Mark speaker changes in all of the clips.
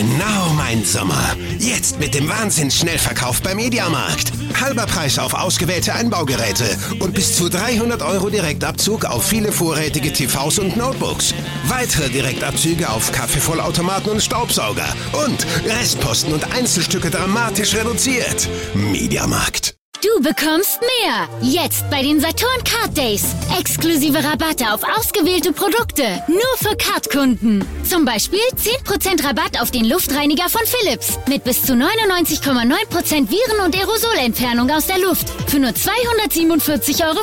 Speaker 1: Genau mein Sommer. Jetzt mit dem Wahnsinns-Schnellverkauf beim Mediamarkt. Halber Preis auf ausgewählte Einbaugeräte und bis zu 300 Euro Direktabzug auf viele vorrätige TVs und Notebooks. Weitere Direktabzüge auf Kaffeevollautomaten und Staubsauger. Und Restposten und Einzelstücke dramatisch reduziert. Mediamarkt.
Speaker 2: Du bekommst mehr. Jetzt bei den Saturn Card Days. Exklusive Rabatte auf ausgewählte Produkte. Nur für Card-Kunden. Zum Beispiel 10% Rabatt auf den Luftreiniger von Philips. Mit bis zu 99,9% Viren- und Aerosolentfernung aus der Luft. Für nur 247,50 Euro.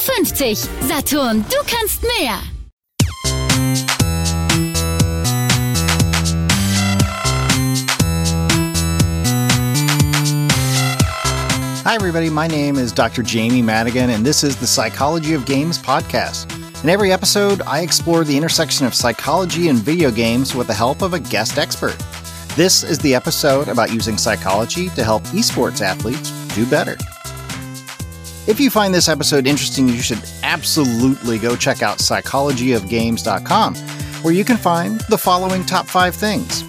Speaker 2: Saturn, du kannst mehr.
Speaker 3: Hi, everybody. My name is Dr. Jamie Madigan, and this is the Psychology of Games podcast. In every episode, I explore the intersection of psychology and video games with the help of a guest expert. This is the episode about using psychology to help esports athletes do better. If you find this episode interesting, you should absolutely go check out psychologyofgames.com, where you can find the following top five things.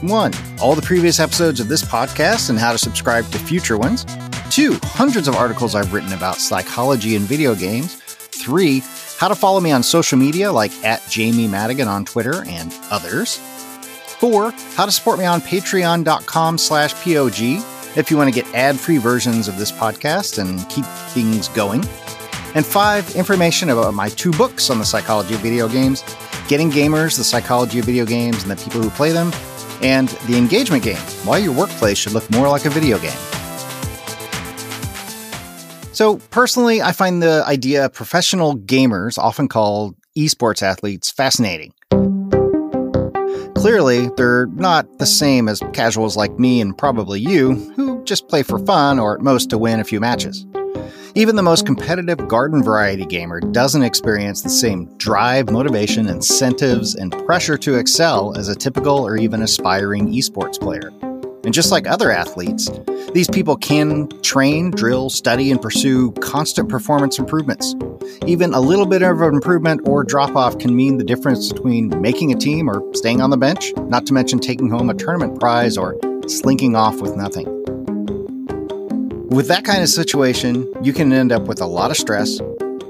Speaker 3: One, all the previous episodes of this podcast and how to subscribe to future ones. Two, hundreds of articles I've written about psychology in video games. Three, how to follow me on social media like at Jamie Madigan on Twitter and others. Four, how to support me on patreon.com slash POG if you want to get ad-free versions of this podcast and keep things going. And five, information about my two books on the psychology of video games, Getting Gamers, the psychology of video games and the people who play them, and The Engagement Game, why your workplace should look more like a video game. So, personally, I find the idea of professional gamers, often called esports athletes, fascinating. Clearly, they're not the same as casuals like me and probably you, who just play for fun or at most to win a few matches. Even the most competitive garden variety gamer doesn't experience the same drive, motivation, incentives, and pressure to excel as a typical or even aspiring esports player. And just like other athletes, these people can train, drill, study, and pursue constant performance improvements. Even a little bit of improvement or drop off can mean the difference between making a team or staying on the bench, not to mention taking home a tournament prize or slinking off with nothing. With that kind of situation, you can end up with a lot of stress,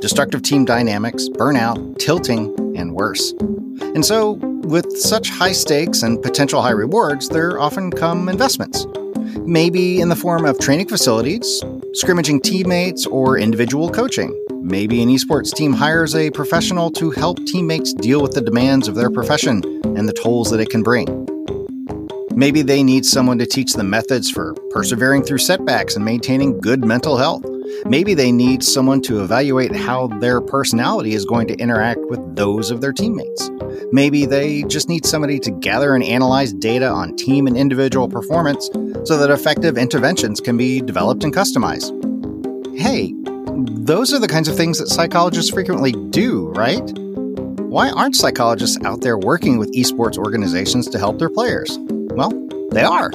Speaker 3: destructive team dynamics, burnout, tilting, and worse. And so, with such high stakes and potential high rewards, there often come investments. Maybe in the form of training facilities, scrimmaging teammates, or individual coaching. Maybe an esports team hires a professional to help teammates deal with the demands of their profession and the tolls that it can bring. Maybe they need someone to teach them methods for persevering through setbacks and maintaining good mental health. Maybe they need someone to evaluate how their personality is going to interact with those of their teammates. Maybe they just need somebody to gather and analyze data on team and individual performance so that effective interventions can be developed and customized. Hey, those are the kinds of things that psychologists frequently do, right? Why aren't psychologists out there working with esports organizations to help their players? Well, they are.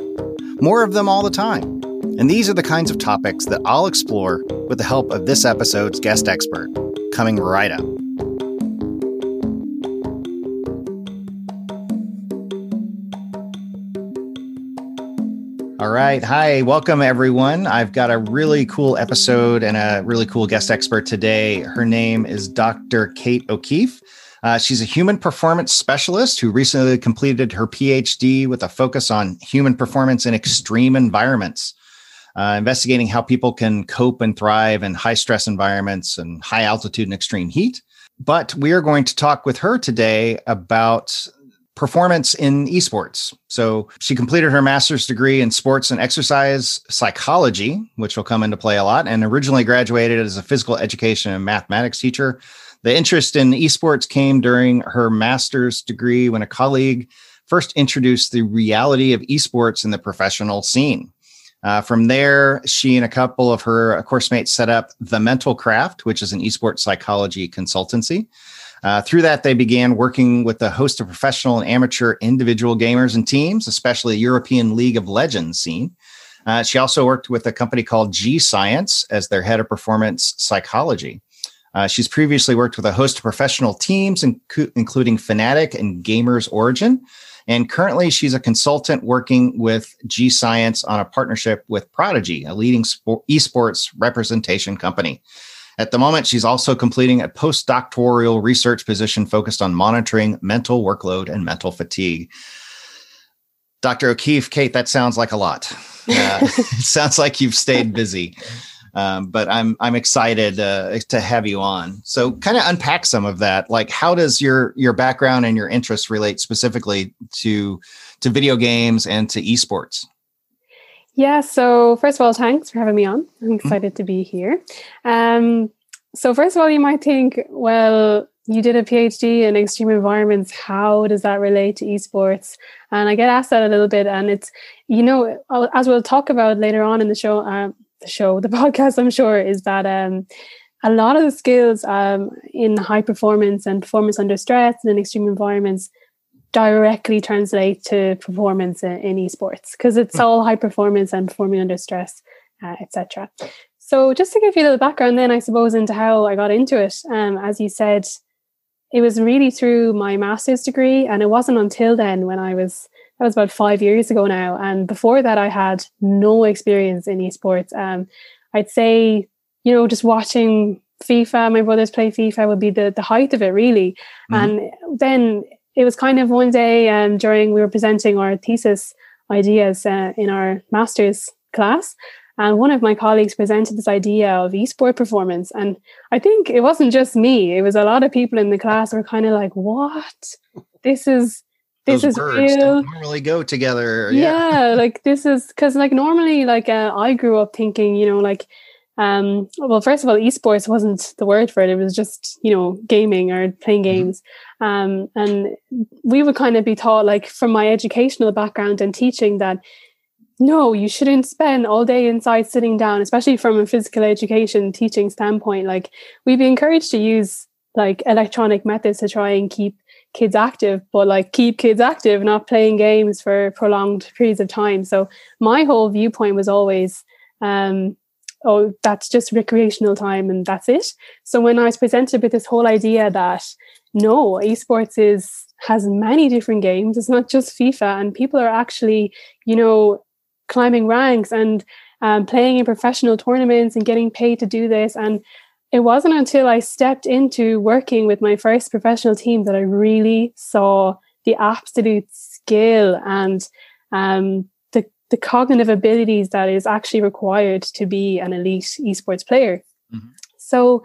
Speaker 3: More of them all the time. And these are the kinds of topics that I'll explore with the help of this episode's guest expert, coming right up. All right. Hi. Welcome, everyone. I've got a really cool episode and a really cool guest expert today. Her name is Dr. Kate O'Keefe. Uh, she's a human performance specialist who recently completed her PhD with a focus on human performance in extreme environments, uh, investigating how people can cope and thrive in high stress environments and high altitude and extreme heat. But we are going to talk with her today about performance in esports. So she completed her master's degree in sports and exercise psychology, which will come into play a lot, and originally graduated as a physical education and mathematics teacher. The interest in esports came during her master's degree when a colleague first introduced the reality of esports in the professional scene. Uh, from there, she and a couple of her course mates set up The Mental Craft, which is an esports psychology consultancy. Uh, through that, they began working with a host of professional and amateur individual gamers and teams, especially the European League of Legends scene. Uh, she also worked with a company called G Science as their head of performance psychology. Uh, she's previously worked with a host of professional teams, inc- including Fnatic and Gamers Origin. And currently, she's a consultant working with G Science on a partnership with Prodigy, a leading sport, esports representation company. At the moment, she's also completing a postdoctoral research position focused on monitoring mental workload and mental fatigue. Dr. O'Keefe, Kate, that sounds like a lot. Uh, it sounds like you've stayed busy. Um, but I'm I'm excited uh, to have you on. So, kind of unpack some of that. Like, how does your your background and your interests relate specifically to to video games and to esports?
Speaker 4: Yeah. So, first of all, thanks for having me on. I'm mm-hmm. excited mm-hmm. to be here. Um, so, first of all, you might think, well, you did a PhD in extreme environments. How does that relate to esports? And I get asked that a little bit, and it's you know as we'll talk about later on in the show. Um, show, the podcast, I'm sure, is that um, a lot of the skills um, in high performance and performance under stress and in extreme environments directly translate to performance in, in esports because it's hmm. all high performance and performing under stress, uh, etc. So, just to give you a little background, then I suppose into how I got into it. Um, as you said, it was really through my master's degree, and it wasn't until then when I was that was about five years ago now. And before that, I had no experience in esports. Um, I'd say, you know, just watching FIFA, my brothers play FIFA would be the, the height of it, really. Mm-hmm. And then it was kind of one day um, during we were presenting our thesis ideas uh, in our master's class. And one of my colleagues presented this idea of esport performance. And I think it wasn't just me, it was a lot of people in the class were kind of like, what? This is this is words real.
Speaker 3: normally go together.
Speaker 4: Yeah, yeah like this is because like normally like uh, I grew up thinking you know like um well first of all esports wasn't the word for it it was just you know gaming or playing mm-hmm. games um and we would kind of be taught like from my educational background and teaching that no you shouldn't spend all day inside sitting down especially from a physical education teaching standpoint like we'd be encouraged to use like electronic methods to try and keep kids active, but like keep kids active, not playing games for prolonged periods of time. So my whole viewpoint was always, um, oh, that's just recreational time and that's it. So when I was presented with this whole idea that no, esports is has many different games. It's not just FIFA, and people are actually, you know, climbing ranks and um, playing in professional tournaments and getting paid to do this. And it wasn't until I stepped into working with my first professional team that I really saw the absolute skill and um, the, the cognitive abilities that is actually required to be an elite esports player. Mm-hmm. So,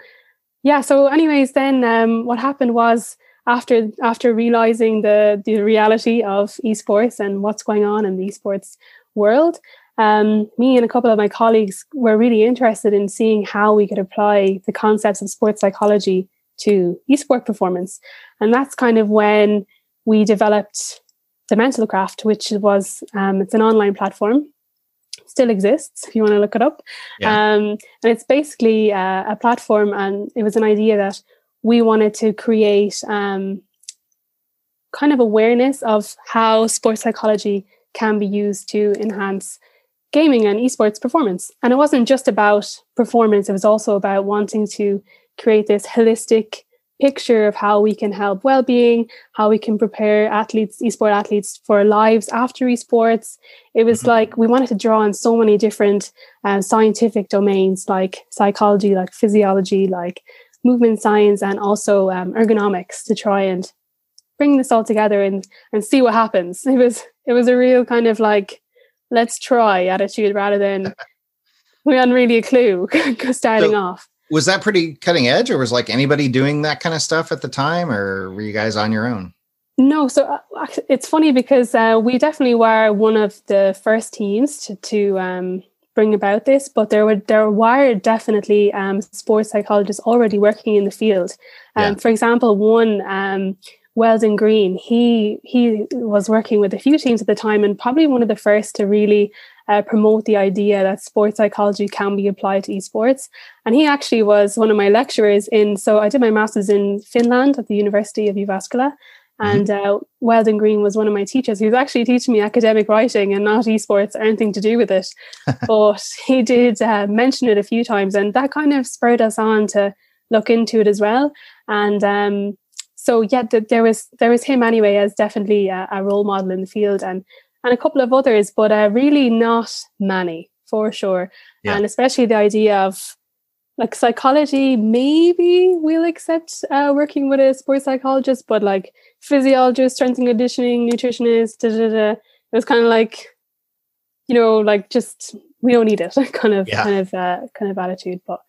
Speaker 4: yeah. So, anyways, then um, what happened was after after realizing the the reality of esports and what's going on in the esports world, um, me and a couple of my colleagues were really interested in seeing how we could apply the concepts of sports psychology to esport performance. And that's kind of when we developed the Mental Craft, which was um, it's an online platform, still exists if you want to look it up. Yeah. Um, and it's basically uh, a platform, and it was an idea that we wanted to create um, kind of awareness of how sports psychology can be used to enhance gaming and esports performance. And it wasn't just about performance, it was also about wanting to create this holistic picture of how we can help well-being, how we can prepare athletes, esport athletes for lives after esports. It was mm-hmm. like we wanted to draw on so many different uh, scientific domains like psychology, like physiology, like movement science, and also um, ergonomics to try and bring this all together and and see what happens. It was it was a real kind of like let's try attitude rather than we hadn't really a clue starting so, off.
Speaker 3: Was that pretty cutting edge, or was like anybody doing that kind of stuff at the time, or were you guys on your own?
Speaker 4: No, so uh, it's funny because uh, we definitely were one of the first teams to, to um, bring about this, but there were there were definitely um, sports psychologists already working in the field. Um, yeah. For example, one um, Weldon Green, he he was working with a few teams at the time, and probably one of the first to really uh, promote the idea that sports psychology can be applied to esports. And he actually was one of my lecturers in. So I did my masters in Finland at the University of Jyväskylä, mm-hmm. and uh, Weldon Green was one of my teachers. He was actually teaching me academic writing and not esports or anything to do with it. but he did uh, mention it a few times, and that kind of spurred us on to look into it as well. And um, so yeah, th- there was there was him anyway as definitely a, a, role model in the field, and and a couple of others, but uh, really not many for sure. Yeah. And especially the idea of like psychology, maybe we'll accept uh, working with a sports psychologist, but like physiologist, strength and conditioning, nutritionist, da, da, da, it was kind of like, you know, like just we don't need it kind of yeah. kind of uh, kind of attitude. But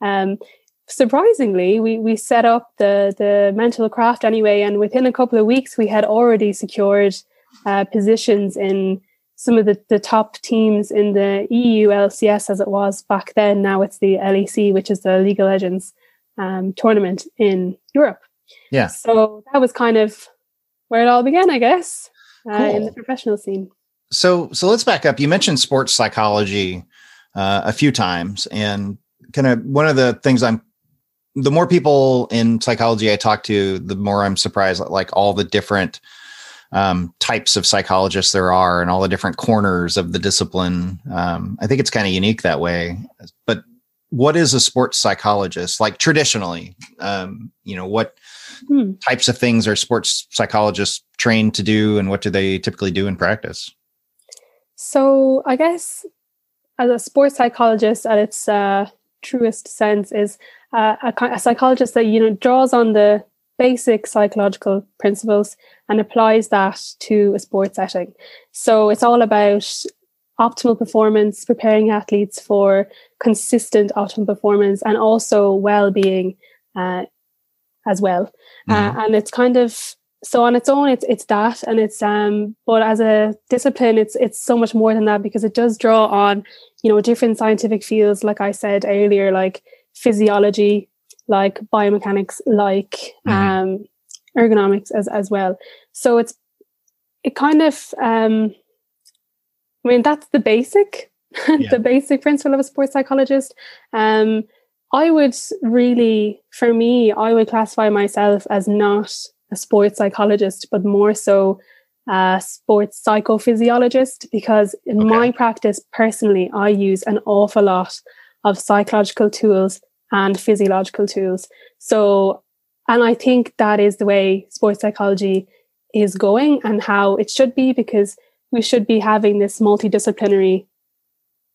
Speaker 4: um, surprisingly, we we set up the the mental craft anyway, and within a couple of weeks, we had already secured uh, positions in some of the, the top teams in the EU LCS as it was back then. Now it's the LEC, which is the League of Legends um, tournament in Europe.
Speaker 3: Yeah.
Speaker 4: So that was kind of where it all began, I guess, uh, cool. in the professional scene.
Speaker 3: So, so let's back up. You mentioned sports psychology uh, a few times, and kind of one of the things I'm the more people in psychology I talk to, the more I'm surprised at like all the different um, types of psychologists there are and all the different corners of the discipline. Um, I think it's kind of unique that way. But what is a sports psychologist like traditionally? Um, you know, what hmm. types of things are sports psychologists trained to do and what do they typically do in practice?
Speaker 4: So, I guess as a sports psychologist at its uh, truest sense is uh, a, a psychologist that you know draws on the basic psychological principles and applies that to a sports setting. So it's all about optimal performance, preparing athletes for consistent optimal performance, and also well-being uh, as well. Uh, mm-hmm. Uh, and it's kind of so on its own, it's it's that, and it's um. But as a discipline, it's it's so much more than that because it does draw on you know different scientific fields, like I said earlier, like physiology, like biomechanics, like mm-hmm. um, ergonomics as as well. So it's it kind of um, I mean that's the basic yeah. the basic principle of a sports psychologist. Um, I would really, for me, I would classify myself as not a sports psychologist, but more so a sports psychophysiologist because in okay. my practice personally, I use an awful lot of psychological tools and physiological tools. So, and I think that is the way sports psychology is going and how it should be because we should be having this multidisciplinary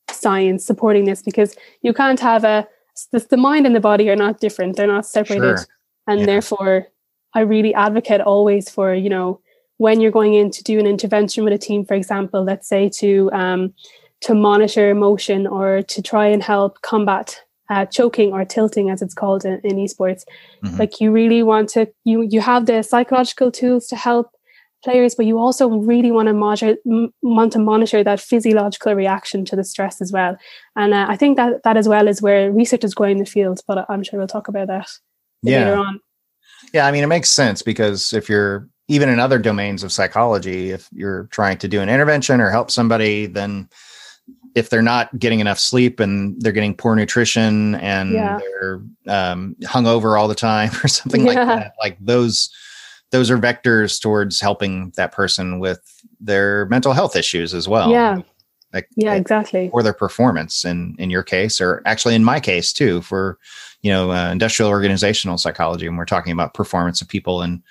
Speaker 4: science supporting this because you can't have a the mind and the body are not different they're not separated sure. and yeah. therefore i really advocate always for you know when you're going in to do an intervention with a team for example let's say to um, to monitor emotion or to try and help combat uh, choking or tilting as it's called in, in esports mm-hmm. like you really want to you you have the psychological tools to help players but you also really want to monitor m- want to monitor that physiological reaction to the stress as well and uh, i think that that as well is where research is going in the field but i'm sure we'll talk about that yeah. later on
Speaker 3: yeah i mean it makes sense because if you're even in other domains of psychology if you're trying to do an intervention or help somebody then if they're not getting enough sleep and they're getting poor nutrition and yeah. they're um, hungover all the time or something yeah. like that, like those those are vectors towards helping that person with their mental health issues as well.
Speaker 4: Yeah. Like, yeah, exactly.
Speaker 3: Or their performance in, in your case, or actually in my case too, for, you know, uh, industrial organizational psychology. And we're talking about performance of people and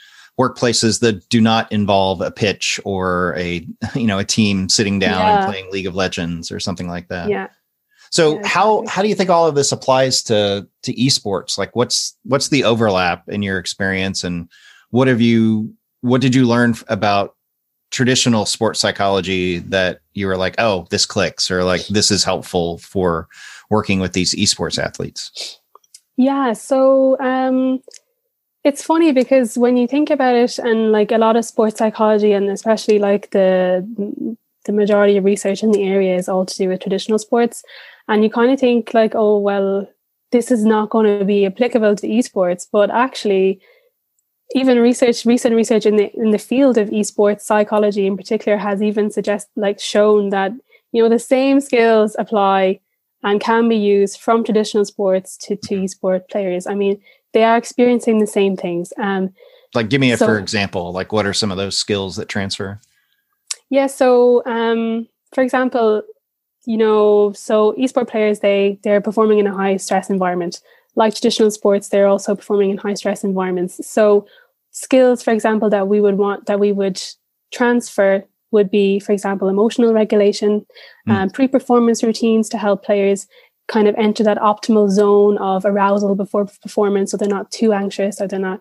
Speaker 3: workplaces that do not involve a pitch or a you know a team sitting down yeah. and playing League of Legends or something like that.
Speaker 4: Yeah.
Speaker 3: So yeah, how how do you think all of this applies to to esports? Like what's what's the overlap in your experience and what have you what did you learn about traditional sports psychology that you were like, "Oh, this clicks," or like this is helpful for working with these esports athletes?
Speaker 4: Yeah, so um it's funny because when you think about it, and like a lot of sports psychology, and especially like the the majority of research in the area is all to do with traditional sports, and you kind of think like, oh well, this is not going to be applicable to esports, but actually, even research, recent research in the in the field of esports psychology in particular has even suggest like shown that you know the same skills apply and can be used from traditional sports to to esport players. I mean, they are experiencing the same things. Um,
Speaker 3: like, give me a so, for example. Like, what are some of those skills that transfer?
Speaker 4: Yeah. So, um, for example, you know, so esport players they they're performing in a high stress environment. Like traditional sports, they're also performing in high stress environments. So, skills, for example, that we would want that we would transfer would be, for example, emotional regulation, mm. um, pre-performance routines to help players kind of enter that optimal zone of arousal before performance, so they're not too anxious or they're not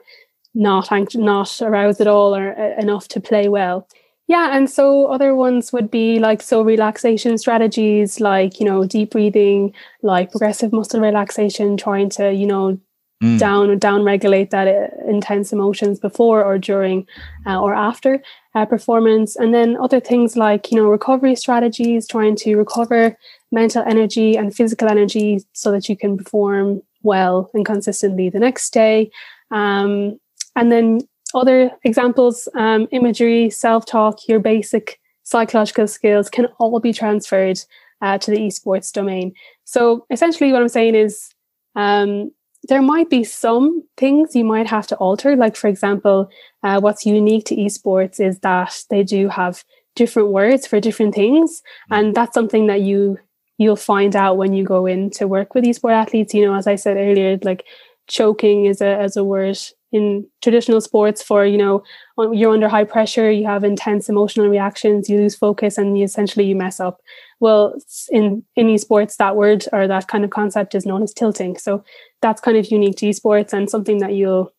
Speaker 4: not anxious, not aroused at all or uh, enough to play well. Yeah, and so other ones would be like so relaxation strategies, like you know deep breathing, like progressive muscle relaxation, trying to you know Mm. down down regulate that uh, intense emotions before or during uh, or after uh, performance and then other things like you know recovery strategies trying to recover mental energy and physical energy so that you can perform well and consistently the next day um, and then other examples um, imagery self-talk your basic psychological skills can all be transferred uh, to the esports domain so essentially what i'm saying is um, there might be some things you might have to alter. Like, for example, uh, what's unique to esports is that they do have different words for different things, mm. and that's something that you you'll find out when you go in to work with esport athletes. You know, as I said earlier, like choking is a as a word in traditional sports for you know you're under high pressure you have intense emotional reactions you lose focus and you essentially you mess up. Well in in esports that word or that kind of concept is known as tilting. So that's kind of unique to esports and something that you'll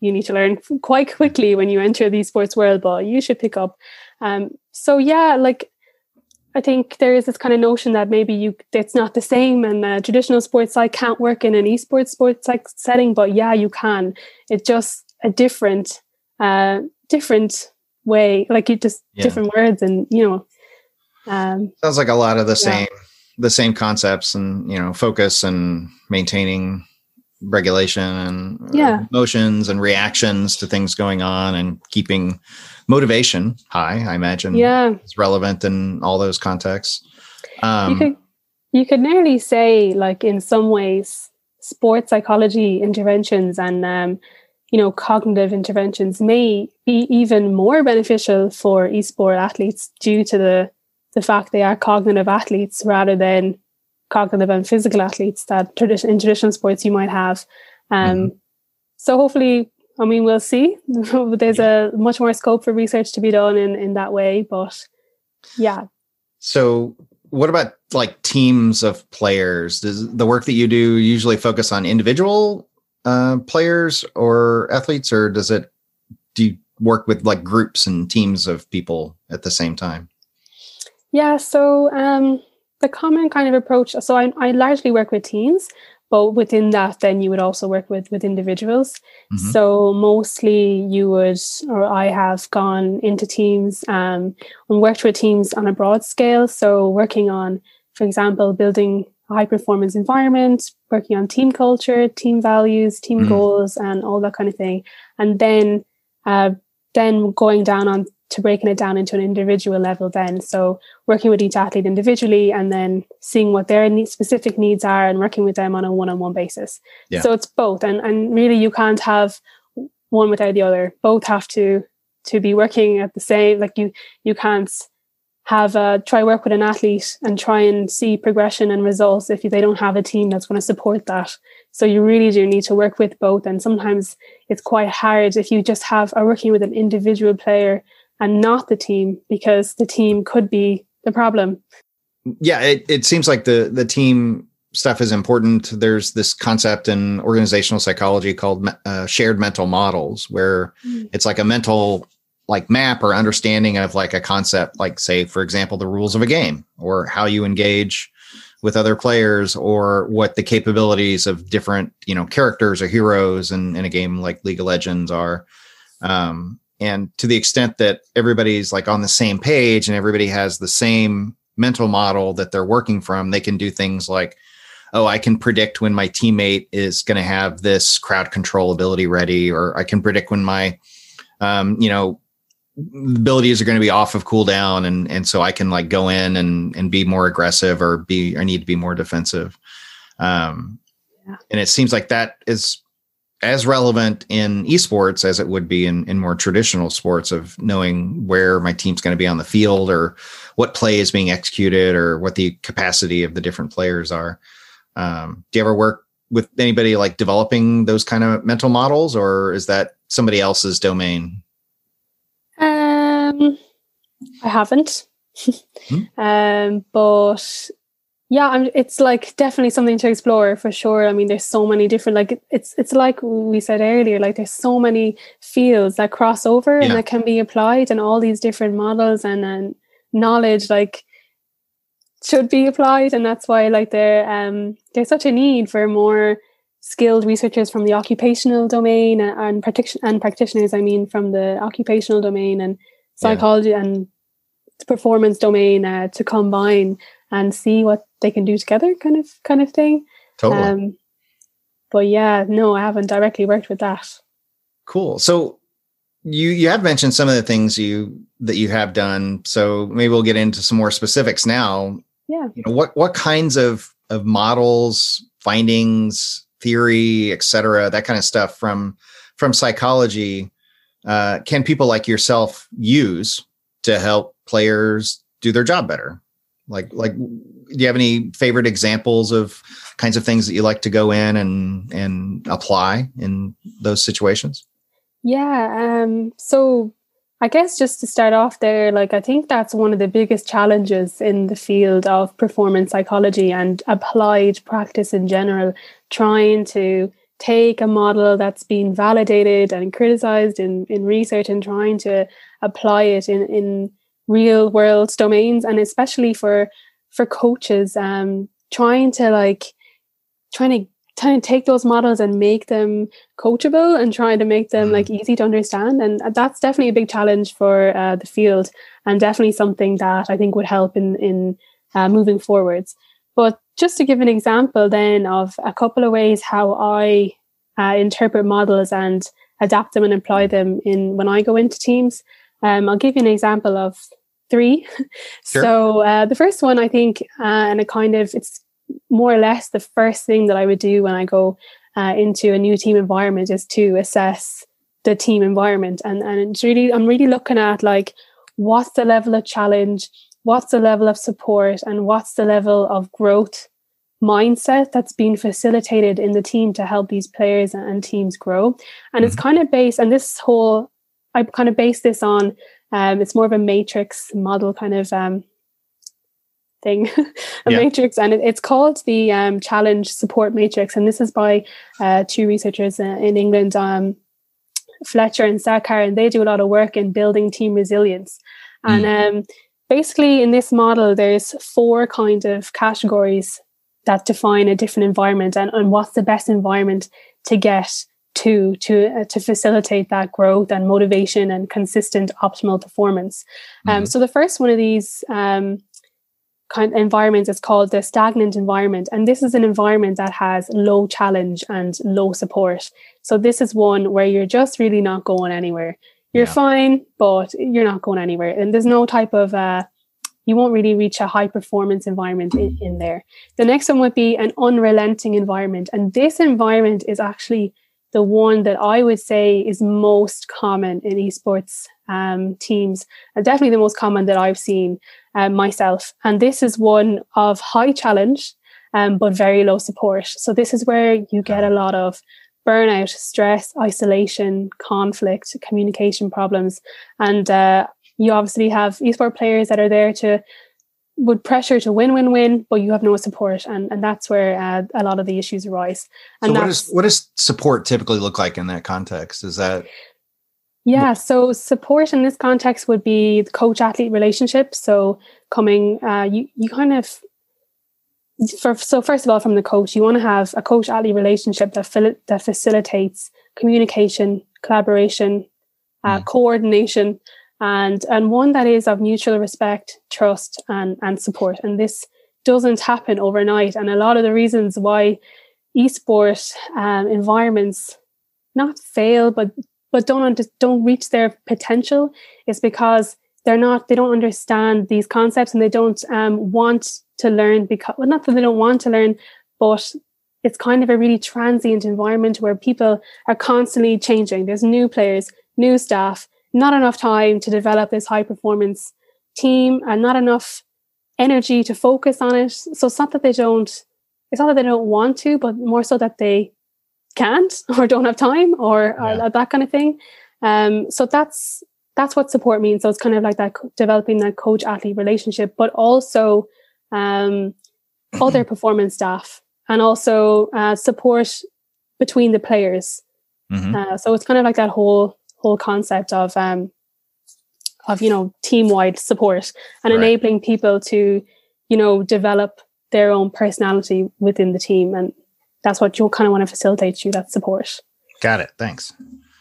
Speaker 4: you need to learn quite quickly when you enter the sports world but you should pick up. Um so yeah like I think there is this kind of notion that maybe you it's not the same and the traditional sports side can't work in an esports sports like setting, but yeah, you can. It's just a different uh different way, like you just yeah. different words and you know
Speaker 3: um, Sounds like a lot of the yeah. same the same concepts and you know focus and maintaining regulation and
Speaker 4: uh, yeah.
Speaker 3: emotions and reactions to things going on and keeping motivation high i imagine
Speaker 4: yeah
Speaker 3: is relevant in all those contexts
Speaker 4: um, you could you could nearly say like in some ways sports psychology interventions and um, you know cognitive interventions may be even more beneficial for esport athletes due to the the fact they are cognitive athletes rather than cognitive and physical athletes that tradition in traditional sports you might have. Um, mm-hmm. So hopefully, I mean, we'll see. There's a much more scope for research to be done in in that way, but yeah.
Speaker 3: So, what about like teams of players? Does the work that you do usually focus on individual uh, players or athletes, or does it do you work with like groups and teams of people at the same time?
Speaker 4: Yeah, so um, the common kind of approach. So I, I largely work with teams, but within that, then you would also work with with individuals. Mm-hmm. So mostly you would, or I have gone into teams um, and worked with teams on a broad scale. So working on, for example, building a high performance environment, working on team culture, team values, team mm-hmm. goals, and all that kind of thing, and then. Uh, then going down on to breaking it down into an individual level then. So working with each athlete individually and then seeing what their specific needs are and working with them on a one-on-one basis. Yeah. so it's both and and really you can't have one without the other. Both have to to be working at the same like you you can't have a try work with an athlete and try and see progression and results if they don't have a team that's going to support that. So you really do need to work with both and sometimes it's quite hard if you just have are working with an individual player and not the team because the team could be the problem.
Speaker 3: Yeah, it, it seems like the the team stuff is important. There's this concept in organizational psychology called uh, shared mental models, where mm. it's like a mental like map or understanding of like a concept, like say, for example, the rules of a game or how you engage with other players or what the capabilities of different you know characters or heroes in, in a game like League of Legends are. Um, and to the extent that everybody's like on the same page and everybody has the same mental model that they're working from they can do things like oh i can predict when my teammate is going to have this crowd control ability ready or i can predict when my um, you know abilities are going to be off of cooldown and and so i can like go in and and be more aggressive or be i need to be more defensive um yeah. and it seems like that is as relevant in esports as it would be in, in more traditional sports of knowing where my team's going to be on the field or what play is being executed or what the capacity of the different players are. Um, do you ever work with anybody like developing those kind of mental models or is that somebody else's domain?
Speaker 4: Um, I haven't. hmm? um, but yeah, I'm, it's like definitely something to explore for sure. I mean, there's so many different like it's it's like we said earlier, like there's so many fields that cross over yeah. and that can be applied, and all these different models and and knowledge like should be applied, and that's why like there um there's such a need for more skilled researchers from the occupational domain and, and, practic- and practitioners. I mean, from the occupational domain and psychology yeah. and performance domain uh, to combine and see what they can do together kind of kind of thing.
Speaker 3: Totally. Um,
Speaker 4: but yeah no i haven't directly worked with that.
Speaker 3: Cool. So you you have mentioned some of the things you that you have done. So maybe we'll get into some more specifics now.
Speaker 4: Yeah.
Speaker 3: You know what what kinds of of models findings theory etc that kind of stuff from from psychology uh, can people like yourself use to help players do their job better like, like, do you have any favorite examples of kinds of things that you like to go in and and apply in those situations?
Speaker 4: Yeah. Um. So I guess just to start off there, like I think that's one of the biggest challenges in the field of performance psychology and applied practice in general, trying to take a model that's been validated and criticized in, in research and trying to apply it in, in real world domains and especially for for coaches um trying to like trying to trying to take those models and make them coachable and trying to make them like mm. easy to understand and that's definitely a big challenge for uh, the field and definitely something that i think would help in in uh, moving forwards but just to give an example then of a couple of ways how i uh, interpret models and adapt them and apply them in when i go into teams um, i'll give you an example of three. Sure. So uh, the first one, I think, uh, and it kind of it's more or less the first thing that I would do when I go uh, into a new team environment is to assess the team environment, and and it's really I'm really looking at like what's the level of challenge, what's the level of support, and what's the level of growth mindset that's being facilitated in the team to help these players and teams grow. And mm-hmm. it's kind of based, and this whole I kind of base this on um, it's more of a matrix model kind of um, thing, a yeah. matrix, and it, it's called the um, Challenge Support Matrix. And this is by uh, two researchers uh, in England, um, Fletcher and Sarkar, and they do a lot of work in building team resilience. And mm. Um, basically, in this model, there's four kind of categories that define a different environment and, and what's the best environment to get to to uh, to facilitate that growth and motivation and consistent optimal performance. Um, mm-hmm. So the first one of these um, kind of environments is called the stagnant environment, and this is an environment that has low challenge and low support. So this is one where you're just really not going anywhere. You're yeah. fine, but you're not going anywhere, and there's no type of uh, you won't really reach a high performance environment in, in there. The next one would be an unrelenting environment, and this environment is actually the one that I would say is most common in esports um, teams, and definitely the most common that I've seen um, myself. And this is one of high challenge, um, but very low support. So this is where you get a lot of burnout, stress, isolation, conflict, communication problems, and uh, you obviously have esports players that are there to would pressure to win, win, win, but you have no support, and and that's where uh, a lot of the issues arise. And
Speaker 3: so what does what does support typically look like in that context? Is that
Speaker 4: yeah, so support in this context would be the coach athlete relationship. So coming, uh, you you kind of for so first of all, from the coach, you want to have a coach athlete relationship that fil- that facilitates communication, collaboration, uh, mm. coordination, and and one that is of mutual respect, trust, and and support. And this doesn't happen overnight. And a lot of the reasons why esport um, environments not fail, but but don't don't reach their potential is because they're not they don't understand these concepts and they don't um, want to learn because well not that they don't want to learn, but it's kind of a really transient environment where people are constantly changing. There's new players, new staff, not enough time to develop this high performance team and not enough energy to focus on it. So it's not that they don't, it's not that they don't want to, but more so that they can't or don't have time or, yeah. or that kind of thing. Um, so that's that's what support means. So it's kind of like that developing that coach athlete relationship, but also um, other performance staff and also uh, support between the players. Mm-hmm. Uh, so it's kind of like that whole whole concept of um, of you know team wide support and right. enabling people to you know develop their own personality within the team, and that's what you'll kind of want to facilitate through that support.
Speaker 3: Got it. Thanks.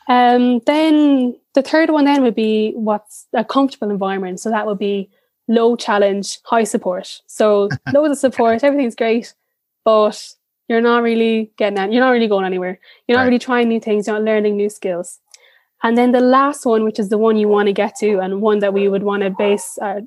Speaker 4: Um, then the third one then would be what's a comfortable environment. So that would be low challenge, high support. So loads of support, everything's great, but you're not really getting out. You're not really going anywhere. You're not right. really trying new things. You're not learning new skills. And then the last one, which is the one you want to get to, and one that we would want to base, uh,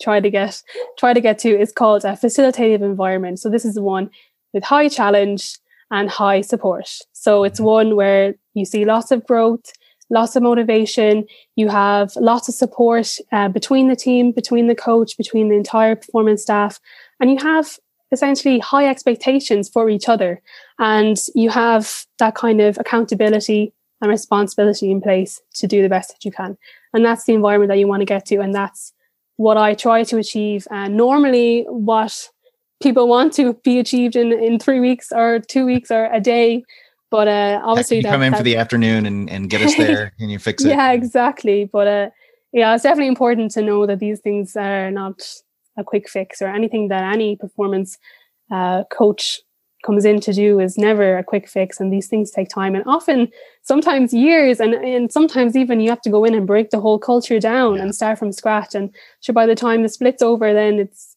Speaker 4: try to get, try to get to, is called a facilitative environment. So this is the one with high challenge and high support. So it's mm-hmm. one where you see lots of growth, lots of motivation. You have lots of support uh, between the team, between the coach, between the entire performance staff, and you have essentially high expectations for each other. And you have that kind of accountability and responsibility in place to do the best that you can. And that's the environment that you want to get to. And that's what I try to achieve. And normally, what people want to be achieved in, in three weeks or two weeks or a day. But uh, obviously,
Speaker 3: you that, come in that, for the afternoon and, and get us there and you fix it.
Speaker 4: Yeah, exactly. But uh, yeah, it's definitely important to know that these things are not a quick fix or anything that any performance uh, coach comes in to do is never a quick fix and these things take time and often sometimes years and, and sometimes even you have to go in and break the whole culture down yeah. and start from scratch and so by the time the split's over then it's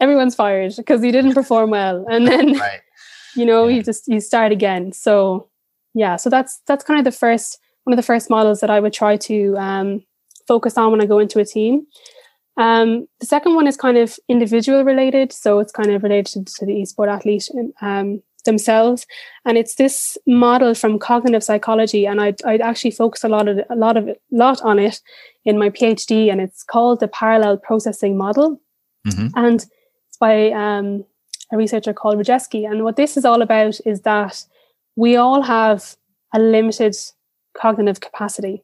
Speaker 4: everyone's fired because you didn't perform well and then right. you know yeah. you just you start again so yeah so that's that's kind of the first one of the first models that i would try to um, focus on when i go into a team um, the second one is kind of individual related, so it's kind of related to the esport athlete um, themselves, and it's this model from cognitive psychology, and I I actually focus a lot of a lot of it, lot on it in my PhD, and it's called the parallel processing model, mm-hmm. and it's by um, a researcher called Rejeski, and what this is all about is that we all have a limited cognitive capacity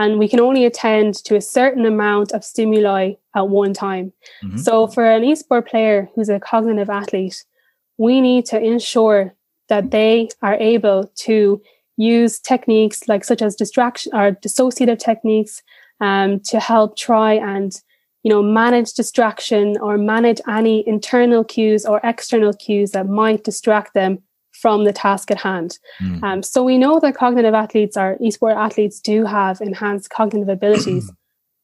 Speaker 4: and we can only attend to a certain amount of stimuli at one time. Mm-hmm. So, for an esport player who's a cognitive athlete, we need to ensure that they are able to use techniques like such as distraction or dissociative techniques um, to help try and you know manage distraction or manage any internal cues or external cues that might distract them from the task at hand. Mm. Um, so we know that cognitive athletes or esport athletes do have enhanced cognitive abilities,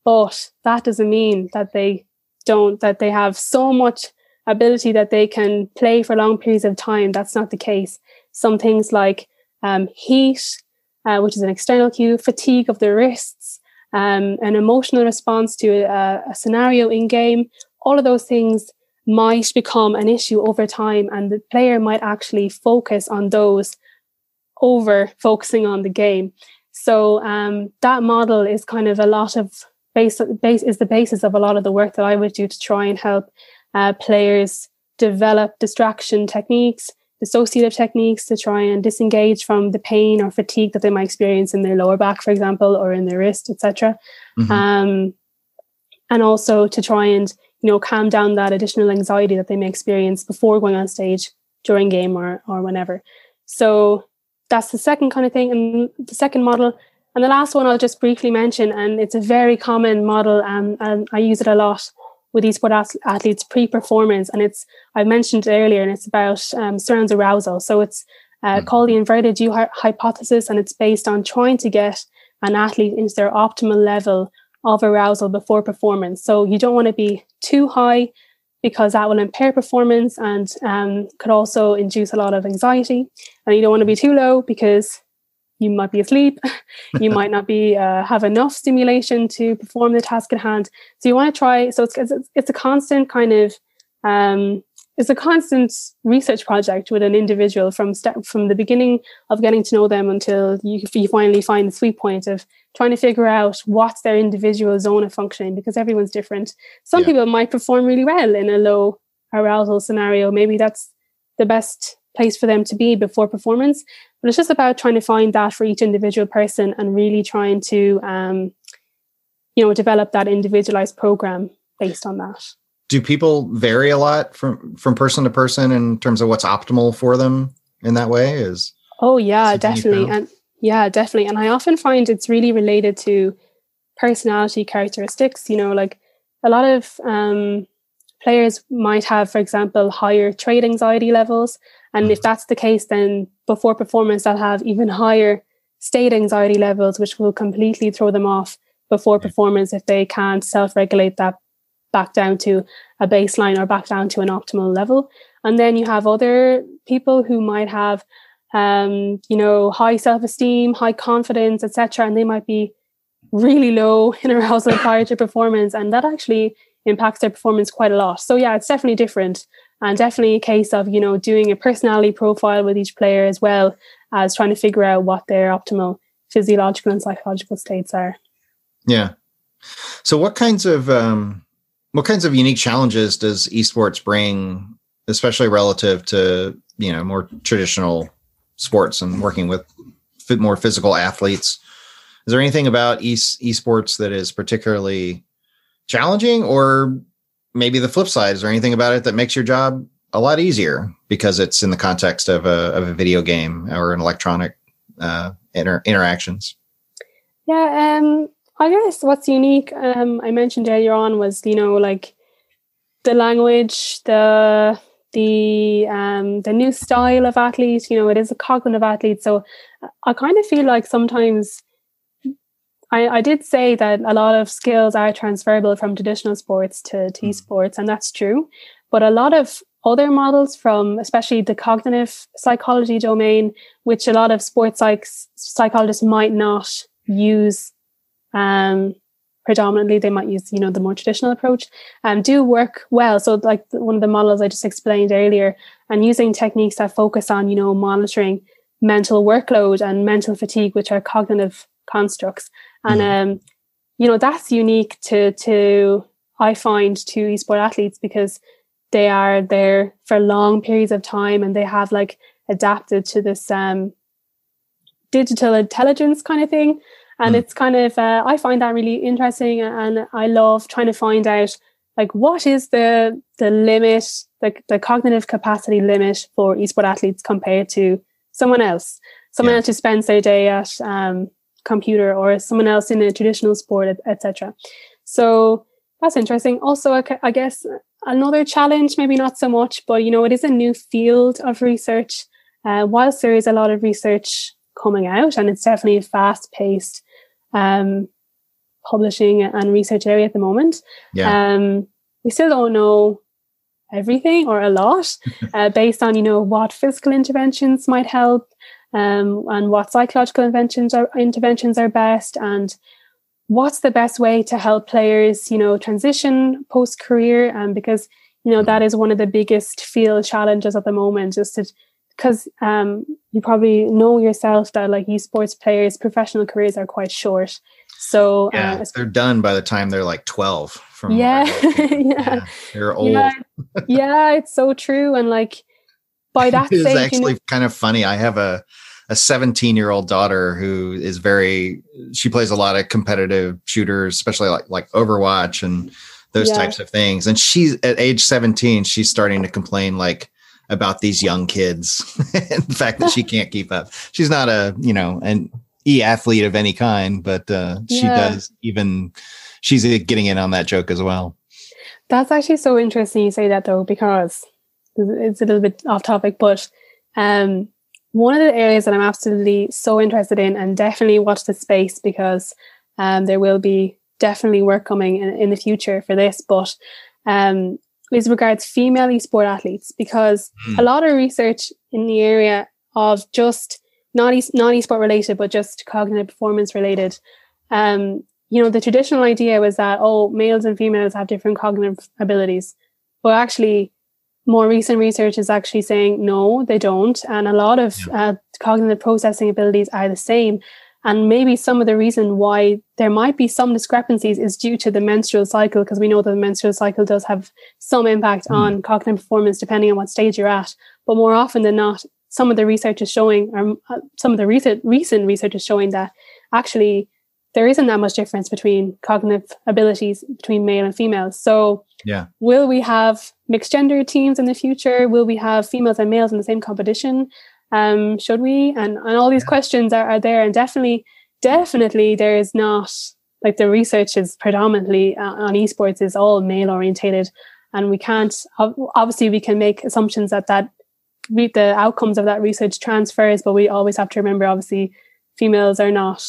Speaker 4: but that doesn't mean that they don't, that they have so much ability that they can play for long periods of time. That's not the case. Some things like um, heat, uh, which is an external cue, fatigue of the wrists, um, an emotional response to a, a scenario in game, all of those things might become an issue over time and the player might actually focus on those over focusing on the game so um, that model is kind of a lot of base, base is the basis of a lot of the work that i would do to try and help uh, players develop distraction techniques dissociative techniques to try and disengage from the pain or fatigue that they might experience in their lower back for example or in their wrist etc mm-hmm. um, and also to try and you know, calm down that additional anxiety that they may experience before going on stage, during game, or or whenever. So that's the second kind of thing, and the second model. And the last one I'll just briefly mention, and it's a very common model, and, and I use it a lot with esport athletes pre-performance, and it's I mentioned earlier, and it's about um, surrounds arousal. So it's uh, mm. called the inverted U hypothesis, and it's based on trying to get an athlete into their optimal level of arousal before performance. So you don't want to be too high because that will impair performance and um, could also induce a lot of anxiety. And you don't want to be too low because you might be asleep, you might not be uh, have enough stimulation to perform the task at hand. So you want to try. So it's it's, it's a constant kind of um, it's a constant research project with an individual from step from the beginning of getting to know them until you, you finally find the sweet point of trying to figure out what's their individual zone of functioning because everyone's different. Some yeah. people might perform really well in a low arousal scenario. Maybe that's the best place for them to be before performance. But it's just about trying to find that for each individual person and really trying to, um, you know, develop that individualized program based on that.
Speaker 3: Do people vary a lot from from person to person in terms of what's optimal for them in that way? Is
Speaker 4: oh yeah, definitely, and yeah, definitely. And I often find it's really related to personality characteristics. You know, like a lot of um, players might have, for example, higher trait anxiety levels. And if that's the case, then before performance, they'll have even higher state anxiety levels, which will completely throw them off before performance if they can't self regulate that back down to a baseline or back down to an optimal level. And then you have other people who might have, um, you know, high self esteem, high confidence, etc., and they might be really low in arousal prior to performance, and that actually impacts their performance quite a lot. So yeah, it's definitely different, and definitely a case of you know doing a personality profile with each player as well as trying to figure out what their optimal physiological and psychological states are.
Speaker 3: Yeah. So what kinds of um, what kinds of unique challenges does esports bring, especially relative to you know more traditional sports and working with more physical athletes? Is there anything about e- esports that is particularly challenging, or maybe the flip side? Is there anything about it that makes your job a lot easier because it's in the context of a of a video game or an electronic uh, inter- interactions?
Speaker 4: Yeah, um, I guess what's unique, um, I mentioned earlier on, was you know like the language, the the um, the new style of athlete. You know, it is a cognitive athlete, so I kind of feel like sometimes I, I did say that a lot of skills are transferable from traditional sports to, to hmm. esports, and that's true. But a lot of other models from especially the cognitive psychology domain, which a lot of sports psych- psychologists might not use um, predominantly, they might use, you know, the more traditional approach, um, do work well. So like one of the models I just explained earlier and using techniques that focus on, you know, monitoring mental workload and mental fatigue, which are cognitive constructs and mm. um, you know that's unique to to I find to esport athletes because they are there for long periods of time and they have like adapted to this um, digital intelligence kind of thing and mm. it's kind of uh, I find that really interesting and I love trying to find out like what is the the limit like the cognitive capacity limit for esport athletes compared to someone else someone yeah. else who spends their day at um, computer or someone else in a traditional sport, etc. So that's interesting. Also, I guess another challenge, maybe not so much, but you know, it is a new field of research. Uh, whilst there is a lot of research coming out, and it's definitely a fast-paced um, publishing and research area at the moment, yeah. um, we still don't know everything or a lot uh, based on you know what physical interventions might help um, and what psychological interventions are, interventions are best and what's the best way to help players you know transition post career and um, because you know that is one of the biggest field challenges at the moment just to because um, you probably know yourself that like esports players professional careers are quite short so
Speaker 3: yeah, uh, they're done by the time they're like 12 from
Speaker 4: yeah, yeah.
Speaker 3: yeah they're old
Speaker 4: yeah, yeah it's so true and like by that
Speaker 3: it is actually you know, kind of funny. I have a a 17 year old daughter who is very she plays a lot of competitive shooters, especially like like Overwatch and those yeah. types of things. And she's at age 17, she's starting to complain like about these young kids and the fact that she can't keep up. She's not a, you know, an e athlete of any kind, but uh, she yeah. does even she's getting in on that joke as well.
Speaker 4: That's actually so interesting you say that though, because it's a little bit off topic, but um, one of the areas that I'm absolutely so interested in and definitely watch the space because um, there will be definitely work coming in, in the future for this, but um, is regards female esport athletes because mm. a lot of research in the area of just not e- non esport related, but just cognitive performance related. Um, you know, the traditional idea was that oh, males and females have different cognitive abilities, but actually, more recent research is actually saying no, they don't. And a lot of yeah. uh, cognitive processing abilities are the same. And maybe some of the reason why there might be some discrepancies is due to the menstrual cycle, because we know that the menstrual cycle does have some impact mm. on cognitive performance depending on what stage you're at. But more often than not, some of the research is showing, or uh, some of the recent recent research is showing that actually there isn't that much difference between cognitive abilities between male and females. So,
Speaker 3: yeah,
Speaker 4: will we have mixed gender teams in the future? Will we have females and males in the same competition? Um, should we? And and all these questions are, are there, and definitely, definitely, there is not like the research is predominantly uh, on esports is all male orientated, and we can't obviously we can make assumptions that that the outcomes of that research transfers, but we always have to remember obviously females are not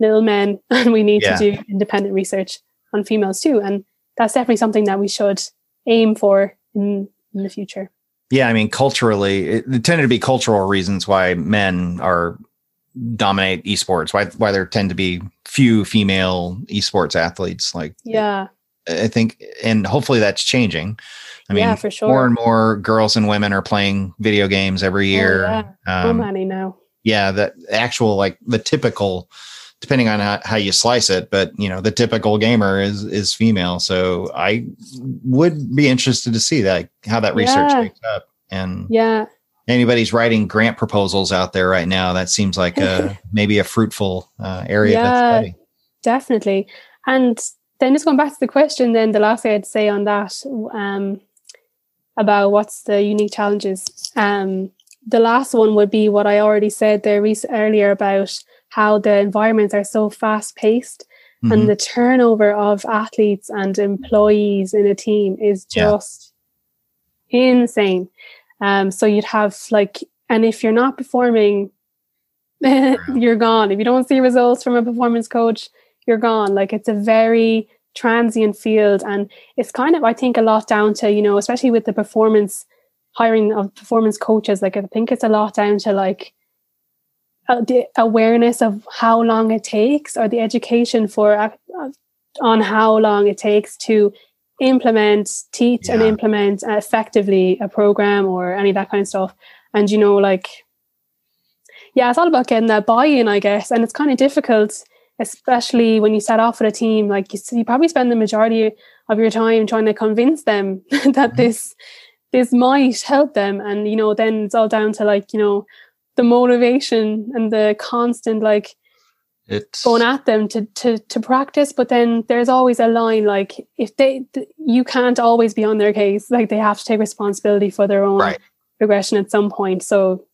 Speaker 4: little men and we need yeah. to do independent research on females too and that's definitely something that we should aim for in, in the future
Speaker 3: yeah i mean culturally it, it tended to be cultural reasons why men are dominate esports why why there tend to be few female esports athletes like
Speaker 4: yeah
Speaker 3: i think and hopefully that's changing i mean
Speaker 4: yeah, for sure.
Speaker 3: more and more girls and women are playing video games every oh, year
Speaker 4: oh, yeah. Um, many now
Speaker 3: yeah the actual like the typical depending on how, how, you slice it but you know the typical gamer is is female. So i would be interested to see that how that research yeah. up. And
Speaker 4: yeah.
Speaker 3: anybody's writing grant proposals out there right now that seems like a maybe a fruitful uh, area yeah,
Speaker 4: definitely. And then just going back to the question then the last thing i'd say on that um, about what's the unique challenges um, the last one would be what i already said there earlier about how the environments are so fast paced mm-hmm. and the turnover of athletes and employees in a team is just yeah. insane. Um, so you'd have like, and if you're not performing, you're gone. If you don't see results from a performance coach, you're gone. Like it's a very transient field. And it's kind of, I think, a lot down to, you know, especially with the performance hiring of performance coaches, like I think it's a lot down to like the awareness of how long it takes or the education for uh, on how long it takes to implement teach yeah. and implement effectively a program or any of that kind of stuff and you know like yeah it's all about getting that buy-in i guess and it's kind of difficult especially when you set off with a team like you, you probably spend the majority of your time trying to convince them that mm-hmm. this this might help them and you know then it's all down to like you know the motivation and the constant like
Speaker 3: it's
Speaker 4: going at them to to to practice but then there's always a line like if they th- you can't always be on their case like they have to take responsibility for their own
Speaker 3: right.
Speaker 4: progression at some point so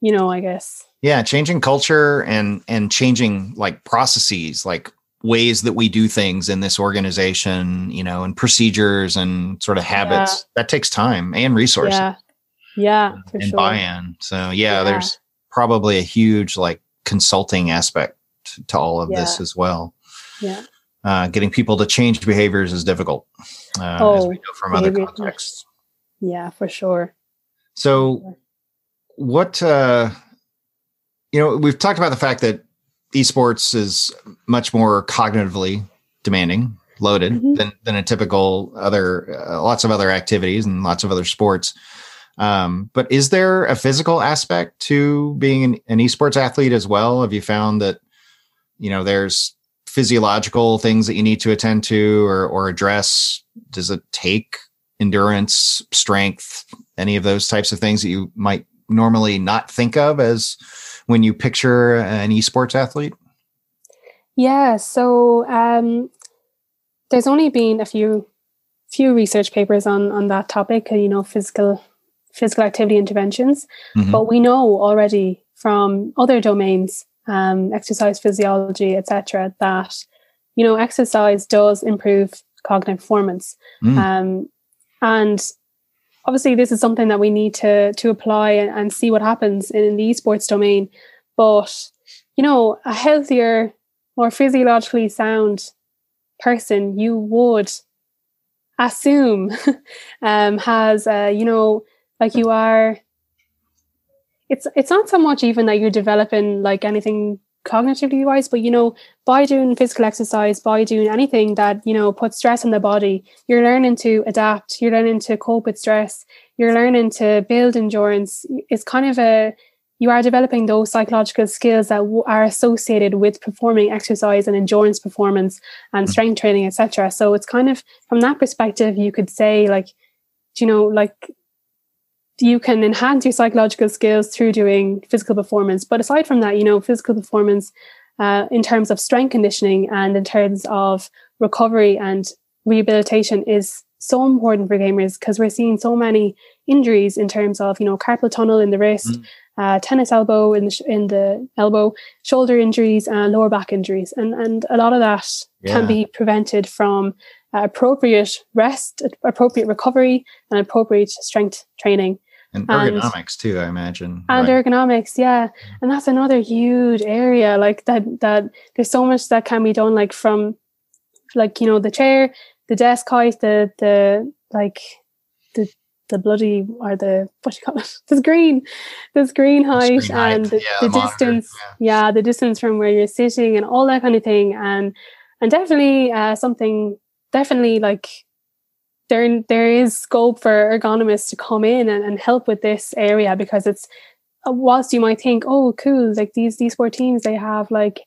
Speaker 4: you know i guess
Speaker 3: yeah changing culture and and changing like processes like ways that we do things in this organization you know and procedures and sort of habits yeah. that takes time and resources
Speaker 4: yeah yeah
Speaker 3: and sure. buy-in so yeah, yeah there's probably a huge like consulting aspect to all of yeah. this as well.
Speaker 4: Yeah.
Speaker 3: Uh, getting people to change behaviors is difficult uh, oh, as we know from other contexts.
Speaker 4: Yeah, for sure.
Speaker 3: So, what, uh, you know, we've talked about the fact that esports is much more cognitively demanding, loaded mm-hmm. than, than a typical other, uh, lots of other activities and lots of other sports. Um, but is there a physical aspect to being an, esports athlete as well? Have you found that, you know, there's physiological things that you need to attend to or, or address? Does it take endurance, strength, any of those types of things that you might normally not think of as when you picture an esports athlete?
Speaker 4: Yeah, so um, there's only been a few few research papers on on that topic. You know, physical physical activity interventions. Mm-hmm. But we know already from other domains, um, exercise physiology, etc., that you know exercise does improve cognitive performance. Mm. Um, and obviously, this is something that we need to to apply and, and see what happens in, in the esports domain. But you know, a healthier, more physiologically sound person, you would assume um, has uh, you know like you are it's it's not so much even that you're developing like anything cognitively wise, but you know, by doing physical exercise, by doing anything that, you know, puts stress on the body, you're learning to adapt, you're learning to cope with stress, you're learning to build endurance. It's kind of a you are developing those psychological skills that w- are associated with performing exercise and endurance performance and mm. strength training, etc. So it's kind of from that perspective, you could say like, you know, like you can enhance your psychological skills through doing physical performance. But aside from that, you know, physical performance uh, in terms of strength conditioning and in terms of recovery and rehabilitation is so important for gamers because we're seeing so many injuries in terms of you know carpal tunnel in the wrist, mm. uh, tennis elbow in the sh- in the elbow, shoulder injuries, and lower back injuries, and and a lot of that yeah. can be prevented from uh, appropriate rest, appropriate recovery, and appropriate strength training
Speaker 3: and ergonomics and, too i imagine
Speaker 4: and right. ergonomics yeah and that's another huge area like that that there's so much that can be done like from like you know the chair the desk height the the like the the bloody or the what do you call it the screen the screen height screen and the, yeah, the, the distance yeah. yeah. the distance from where you're sitting and all that kind of thing and and definitely uh something definitely like there there is scope for ergonomists to come in and, and help with this area because it's uh, whilst you might think oh cool like these these four teams they have like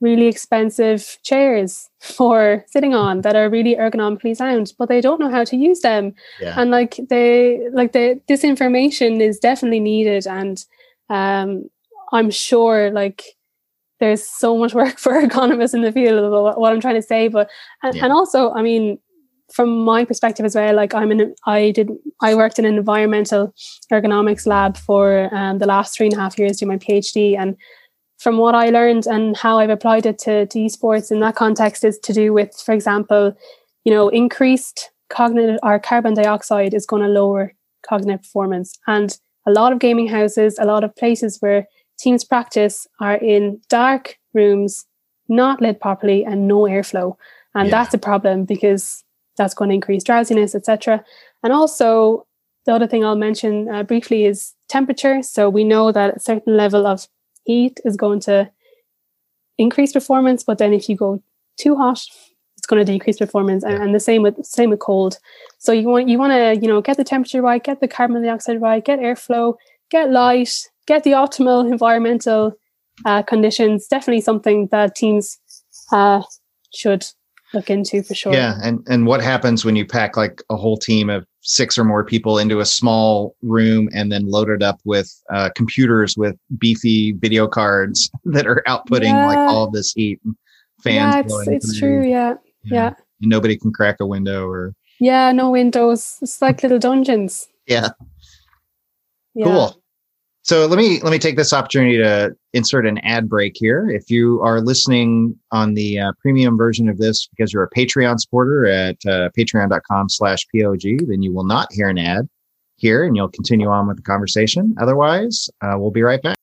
Speaker 4: really expensive chairs for sitting on that are really ergonomically sound but they don't know how to use them yeah. and like they like the this information is definitely needed and um i'm sure like there's so much work for ergonomists in the field of what i'm trying to say but and, yeah. and also i mean from my perspective as well, like I'm in, I did, I worked in an environmental ergonomics lab for um, the last three and a half years doing my PhD. And from what I learned and how I've applied it to, to esports in that context is to do with, for example, you know, increased cognitive or carbon dioxide is going to lower cognitive performance. And a lot of gaming houses, a lot of places where teams practice are in dark rooms, not lit properly, and no airflow. And yeah. that's a problem because that's going to increase drowsiness, etc. And also, the other thing I'll mention uh, briefly is temperature. So we know that a certain level of heat is going to increase performance, but then if you go too hot, it's going to decrease performance. And, and the same with same with cold. So you want you want to you know get the temperature right, get the carbon dioxide right, get airflow, get light, get the optimal environmental uh, conditions. Definitely something that teams uh, should look into for sure.
Speaker 3: Yeah, and and what happens when you pack like a whole team of six or more people into a small room and then load it up with uh, computers with beefy video cards that are outputting yeah. like all this heat, fans.
Speaker 4: Yeah, it's, it's true. Yeah, yeah, yeah.
Speaker 3: And nobody can crack a window or.
Speaker 4: Yeah, no windows. It's like little dungeons.
Speaker 3: Yeah. yeah. Cool. So let me let me take this opportunity to insert an ad break here. If you are listening on the uh, premium version of this because you're a Patreon supporter at uh, patreon.com slash POG, then you will not hear an ad here and you'll continue on with the conversation. Otherwise, uh, we'll be right back.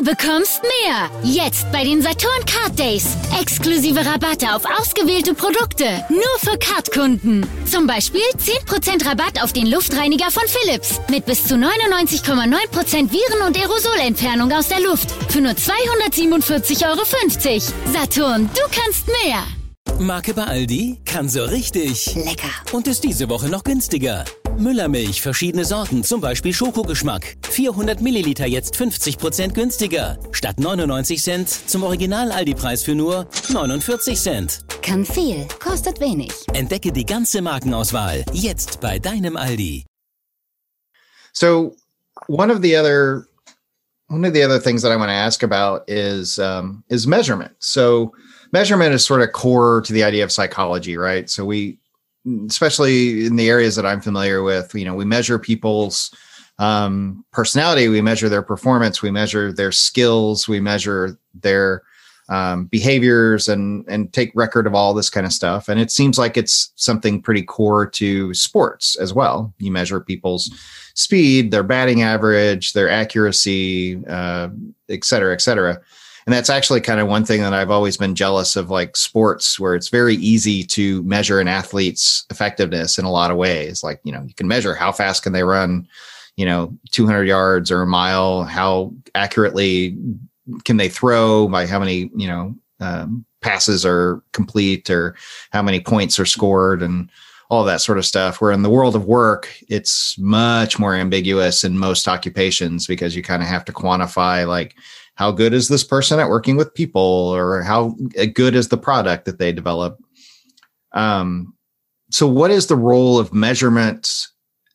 Speaker 2: Du bekommst mehr. Jetzt bei den Saturn Card Days. Exklusive Rabatte auf ausgewählte Produkte. Nur für Card-Kunden. Zum Beispiel 10% Rabatt auf den Luftreiniger von Philips. Mit bis zu 99,9% Viren- und Aerosolentfernung aus der Luft. Für nur 247,50 Euro. Saturn, du kannst mehr.
Speaker 5: Marke bei Aldi kann so richtig
Speaker 2: lecker
Speaker 5: und ist diese Woche noch günstiger. Müllermilch, verschiedene Sorten, zum Beispiel Schokogeschmack. 400 Milliliter jetzt 50% günstiger. Statt 99 Cent zum Original-Aldi-Preis für nur 49 Cent.
Speaker 2: Kann viel, kostet wenig.
Speaker 5: Entdecke die ganze Markenauswahl jetzt bei deinem Aldi.
Speaker 3: So, one of the other one of the other things that I want to ask about is um, is measurement. So, measurement is sort of core to the idea of psychology, right? So we especially in the areas that I'm familiar with, you know, we measure people's um, personality, we measure their performance, we measure their skills, we measure their um, behaviors, and and take record of all this kind of stuff. And it seems like it's something pretty core to sports as well. You measure people's speed, their batting average, their accuracy, uh, et cetera, et cetera and that's actually kind of one thing that I've always been jealous of like sports where it's very easy to measure an athlete's effectiveness in a lot of ways like you know you can measure how fast can they run you know 200 yards or a mile how accurately can they throw by how many you know um, passes are complete or how many points are scored and all that sort of stuff. Where in the world of work, it's much more ambiguous in most occupations because you kind of have to quantify like how good is this person at working with people or how good is the product that they develop. Um, so, what is the role of measurement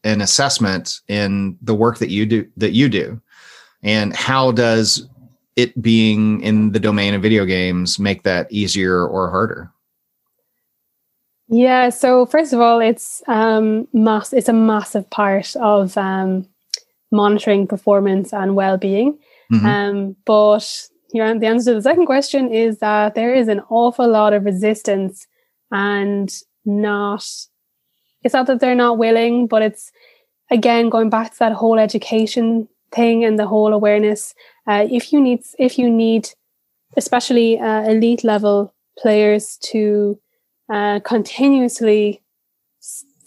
Speaker 3: and assessment in the work that you do? That you do, and how does it being in the domain of video games make that easier or harder?
Speaker 4: Yeah. So first of all, it's um, mass. It's a massive part of um, monitoring performance and well-being. Mm-hmm. Um, but you know, the answer to the second question is that there is an awful lot of resistance and not. It's not that they're not willing, but it's again going back to that whole education thing and the whole awareness. Uh, if you need, if you need, especially uh, elite level players to uh, continuously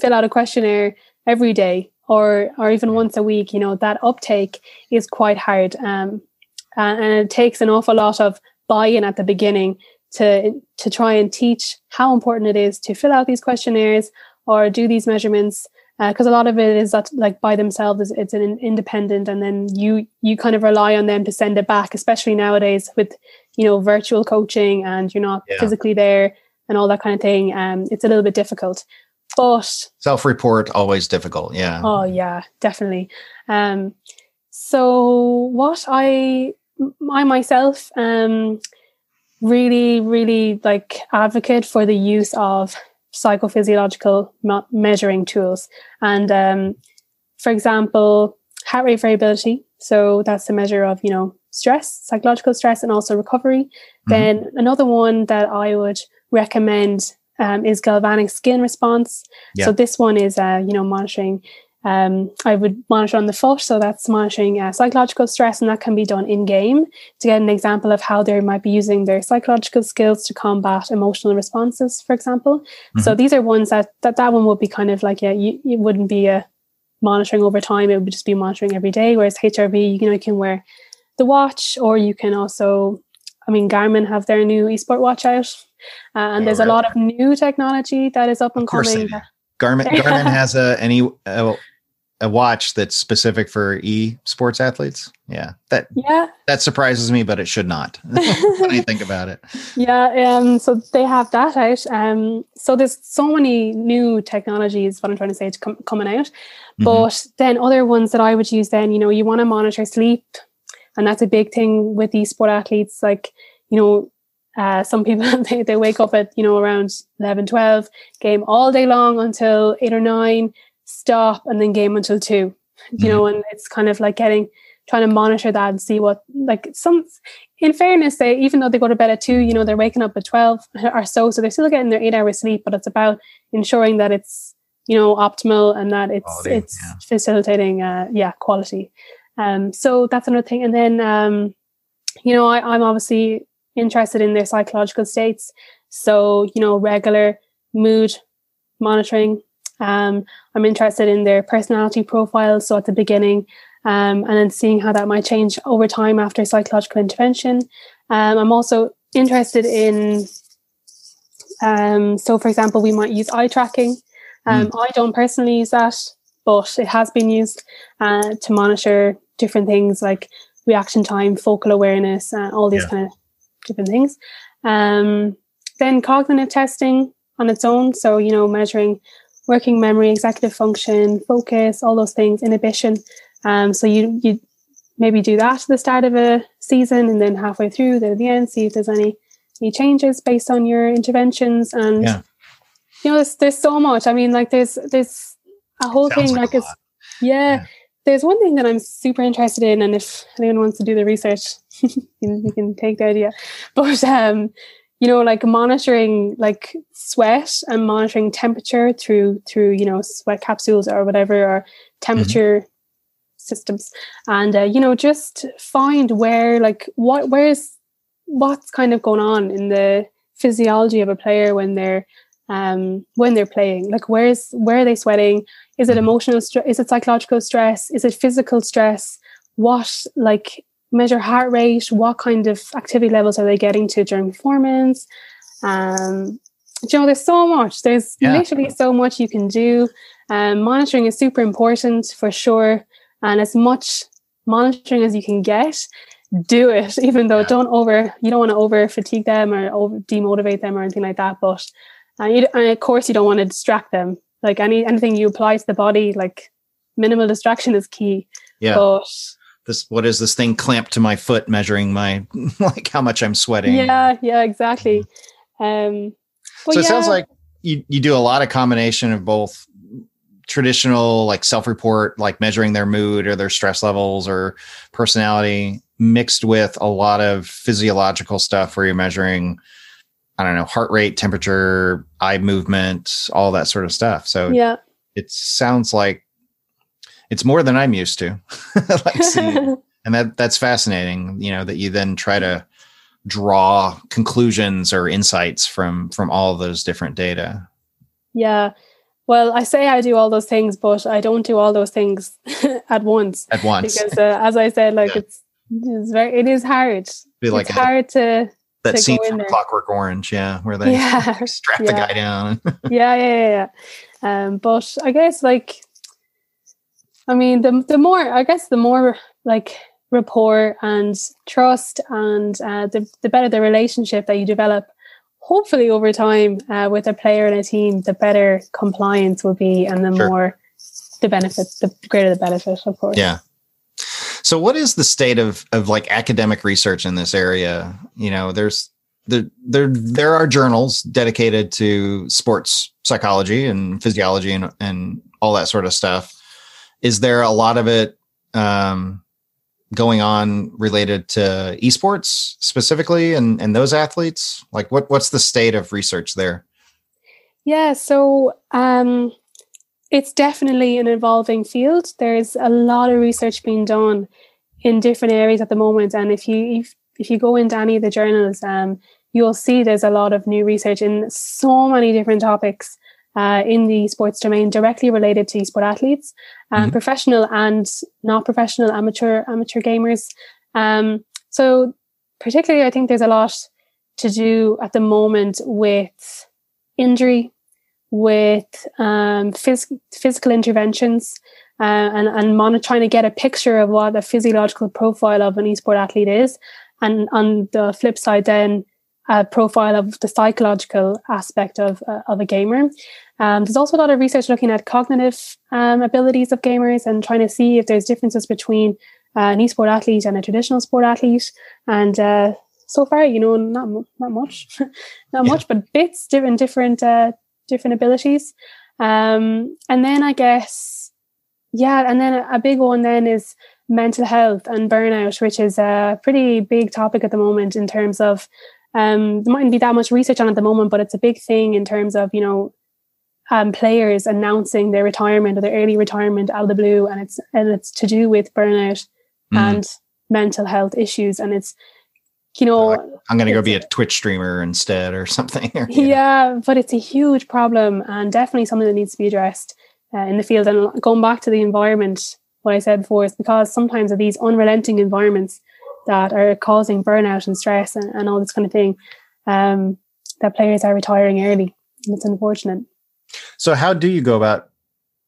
Speaker 4: fill out a questionnaire every day or or even once a week, you know that uptake is quite hard, um, and it takes an awful lot of buy-in at the beginning to to try and teach how important it is to fill out these questionnaires or do these measurements because uh, a lot of it is that like by themselves it's an independent and then you you kind of rely on them to send it back especially nowadays with you know virtual coaching and you're not yeah. physically there and all that kind of thing. Um it's a little bit difficult but
Speaker 3: self-report always difficult yeah
Speaker 4: oh yeah definitely um so what i i myself um really really like advocate for the use of psychophysiological measuring tools. And um, for example, heart rate variability. So that's a measure of, you know, stress, psychological stress, and also recovery. Mm-hmm. Then another one that I would recommend um, is galvanic skin response. Yeah. So this one is, uh, you know, monitoring um, I would monitor on the foot, so that's monitoring uh, psychological stress, and that can be done in game to get an example of how they might be using their psychological skills to combat emotional responses, for example. Mm-hmm. So these are ones that that that one would be kind of like yeah, you, it wouldn't be a monitoring over time; it would just be monitoring every day. Whereas HRV, you know, you can wear the watch, or you can also, I mean, Garmin have their new eSport watch out, uh, and oh, there's really? a lot of new technology that is up and coming.
Speaker 3: Garmin Garmin has a any a, a watch that's specific for e sports athletes. Yeah, that
Speaker 4: yeah
Speaker 3: that surprises me, but it should not when I think about it.
Speaker 4: Yeah, um, so they have that out. Um, so there's so many new technologies. What I'm trying to say, to com- coming out, mm-hmm. but then other ones that I would use. Then you know you want to monitor sleep, and that's a big thing with these sport athletes. Like you know uh, some people they, they wake up at you know around 11 12 game all day long until 8 or 9 stop and then game until 2 you mm-hmm. know and it's kind of like getting trying to monitor that and see what like some in fairness they even though they go to bed at 2 you know they're waking up at 12 or so so they're still getting their 8 hours sleep but it's about ensuring that it's you know optimal and that it's quality, it's yeah. facilitating uh yeah quality um so that's another thing and then um you know I, i'm obviously interested in their psychological states. So, you know, regular mood monitoring. Um, I'm interested in their personality profiles. So at the beginning, um, and then seeing how that might change over time after psychological intervention. Um, I'm also interested in, um, so for example, we might use eye tracking. Mm. I don't personally use that, but it has been used uh, to monitor different things like reaction time, focal awareness, uh, all these yeah. kind of different things. Um, then cognitive testing on its own. So, you know, measuring working memory, executive function, focus, all those things, inhibition. Um, so you, you maybe do that at the start of a season and then halfway through, then at the end, see if there's any, any changes based on your interventions. And, yeah. you know, there's, there's so much. I mean, like there's, there's a whole Sounds thing like, like it's, yeah, yeah, there's one thing that I'm super interested in. And if anyone wants to do the research, you, can take the idea. But um, you know, like monitoring like sweat and monitoring temperature through through you know sweat capsules or whatever or temperature mm-hmm. systems, and uh, you know just find where like what where's what's kind of going on in the physiology of a player when they're um, when they're playing like where's where are they sweating is it mm-hmm. emotional stress is it psychological stress is it physical stress what like measure heart rate, what kind of activity levels are they getting to during performance, um, you know, there's so much. There's
Speaker 3: Yeah.
Speaker 4: literally so much you can do. Um, monitoring is super important for sure, and as much monitoring as you can get, do it. Even though
Speaker 3: Yeah.
Speaker 4: don't over, you don't want to over fatigue them or over demotivate them or anything like that. But uh, you, and of course, you don't want to distract them. Like any anything you apply to the body, like minimal distraction is key.
Speaker 3: Yeah.
Speaker 4: But
Speaker 3: this what is this thing clamped to my foot measuring my like how much I'm sweating?
Speaker 4: yeah, yeah, exactly. Um,
Speaker 3: so it sounds like you, you do a lot of combination of both traditional like self-report like measuring their mood or their stress levels or personality mixed with a lot of physiological stuff where you're measuring i don't know heart rate temperature eye movement all that sort of stuff so
Speaker 4: yeah.
Speaker 3: it sounds like it's more than i'm used to like seeing and that that's fascinating you know that you then try to draw conclusions or insights from from all those different data
Speaker 4: Yeah. Well, I say I do all those things, but I don't do all those things at once
Speaker 3: at once
Speaker 4: because, uh, as I said, like
Speaker 3: Yeah.
Speaker 4: it's it's very it is hard.
Speaker 3: be like
Speaker 4: it's
Speaker 3: a-
Speaker 4: hard to
Speaker 3: that scene from clockwork orange yeah where they
Speaker 4: yeah
Speaker 3: strap the guy down
Speaker 4: yeah yeah yeah. yeah. Um, but I guess like I mean the the more I guess the more like rapport and trust and uh, the the better the relationship that you develop. Hopefully, over time, uh, with a player and a team, the better compliance will be, and the
Speaker 3: Sure.
Speaker 4: more the benefit, the greater the benefit, of course.
Speaker 3: yeah so what is the state of of like academic research in this area? You know there's there there there are journals dedicated to sports psychology and physiology and and all that sort of stuff. Is there a lot of it um going on related to esports specifically and and those athletes? Like what what's the state of research there?
Speaker 4: Yeah, so um, it's definitely an evolving field. There's a lot of research being done in different areas at the moment, and if you if, if you go into any of the journals, um, you'll see there's a lot of new research in so many different topics uh, in the sports domain directly related to sport athletes, um,
Speaker 3: Mhm.
Speaker 4: professional and not professional amateur amateur gamers. Um, so particularly, I think there's a lot to do at the moment with injury, with um, phys- physical interventions, uh, and and trying to get a picture of what the physiological profile of an esport athlete is, and on the flip side, then a profile of the psychological aspect of uh, of a gamer. Um, there's also a lot of research looking at cognitive um, abilities of gamers and trying to see if there's differences between uh, an esport athlete and a traditional sport athlete. And uh, so far, you know, not not much, not
Speaker 3: Yeah.
Speaker 4: much, but bits different different uh, different abilities. Um, and then I guess, yeah, and then a, a big one then is mental health and burnout, which is a pretty big topic at the moment in terms of um, there mightn't be that much research on at the moment, but it's a big thing in terms of you know um, players announcing their retirement or their early retirement out of the blue, and it's and it's to do with burnout
Speaker 3: Mhm.
Speaker 4: and mental health issues, and it's you know
Speaker 3: i'm gonna go be a twitch streamer instead or something or,
Speaker 4: yeah, but it's a huge problem and definitely something that needs to be addressed uh, in the field. And going back to the environment, what I said before is because sometimes of these unrelenting environments that are causing burnout and stress and, and all this kind of thing, um, that players are retiring early. And it's unfortunate.
Speaker 3: So how do you go about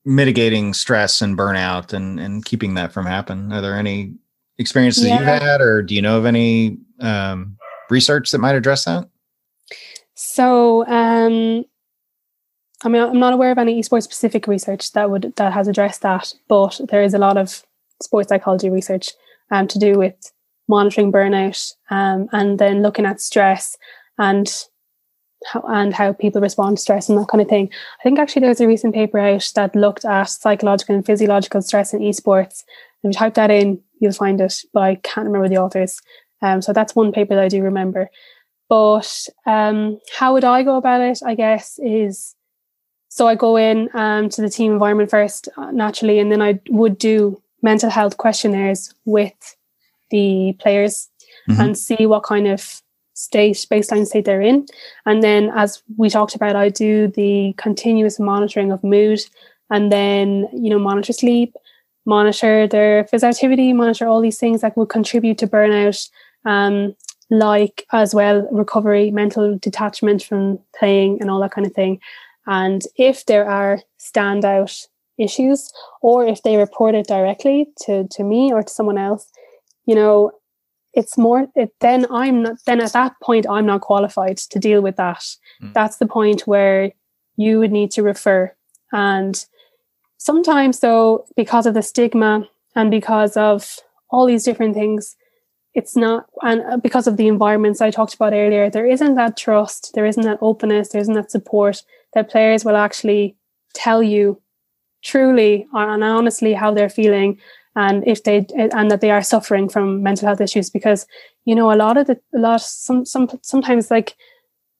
Speaker 3: mitigating stress and burnout and, and keeping that from happen? Are there any experiences you've had or do you know of any um, research that might address that?
Speaker 4: So, um, I mean, I'm not aware of any esports specific research that would that has addressed that, but there is a lot of sports psychology research um, to do with monitoring burnout um, and then looking at stress and how and how people respond to stress and that kind of thing. I think actually there was a recent paper out that looked at psychological and physiological stress in esports. And if you type that in, you'll find it, but I can't remember the authors. Um, so that's one paper that I do remember. But um, how would I go about it? I guess is so I go in um, to the team environment first, uh, naturally, and then I would do mental health questionnaires with the players
Speaker 3: Mhm.
Speaker 4: and see what kind of state, baseline state they're in. And then, as we talked about, I do the continuous monitoring of mood and then, you know, monitor sleep, monitor their physical activity, monitor all these things that would contribute to burnout. Um, like as well recovery, mental detachment from playing, and all that kind of thing. And if there are standout issues, or if they report it directly to, to me or to someone else, you know, it's more it, then i'm not then at that point i'm not qualified to deal with that. Mm. that's the point where you would need to refer. And sometimes though because of the stigma and because of all these different things it's not and uh, because of the environments i talked about earlier there isn't that trust there isn't that openness there isn't that support that players will actually tell you truly and honestly how they're feeling and if they and that they are suffering from mental health issues because you know a lot of the a lot some some sometimes like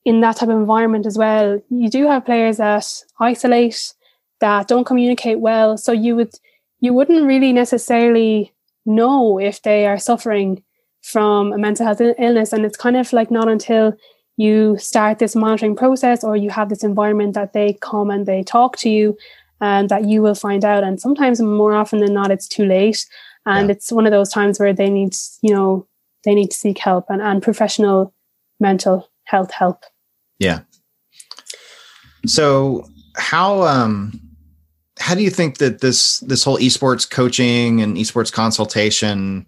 Speaker 4: in that type of environment as well you do have players that isolate that don't communicate well. So you would you wouldn't really necessarily know if they are suffering from a mental health illness. And it's kind of like not until you start this monitoring process or you have this environment that they come and they talk to you and that you will find out. And sometimes more often than not, it's too late. And yeah. it's one of those times where they need, you know, they need to seek help and, and professional mental health help.
Speaker 3: Yeah. So how um how do you think that this this whole esports coaching and esports consultation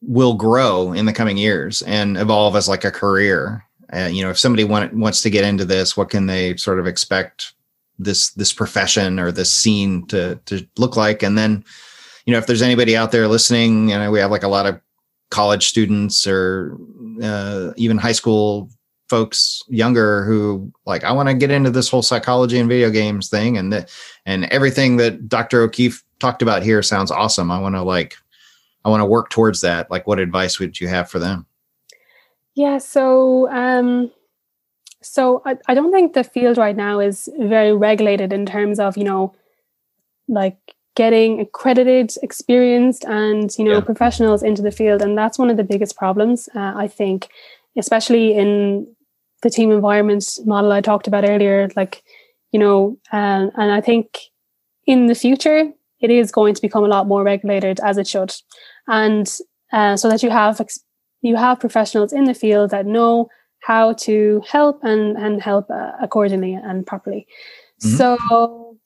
Speaker 3: will grow in the coming years and evolve as like a career? Uh, you know, if somebody want, wants to get into this, what can they sort of expect this this profession or this scene to to look like. And then you know if there's anybody out there listening you know we have like a lot of college students or uh, even high school folks younger who like i want to get into this whole psychology and video games thing and the, and everything that dr o'keefe talked about here sounds awesome. I want to like i want to work towards that. Like what advice would you have for them?
Speaker 4: Yeah so um so I, I don't think the field right now is very regulated in terms of, you know, like getting accredited, experienced, and you know, yeah. professionals into the field. And that's one of the biggest problems, uh, I think, especially in the team environment model I talked about earlier. Like, you know, uh, and I think in the future it is going to become a lot more regulated as it should, and uh, so that you have ex- you have professionals in the field that know how to help and and help uh, accordingly and properly. Mm-hmm. So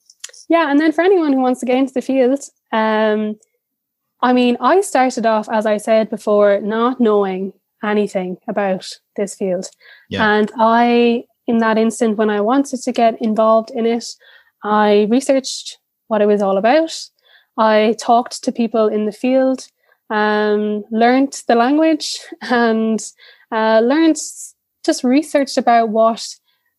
Speaker 4: yeah, and then for anyone who wants to get into the field, um, I mean, I started off as I said before, not knowing anything about this field, yeah. and I in that instant when I wanted to get involved in it, I researched what it was all about. I talked to people in the field, um, learned the language, and uh, learned just researched about what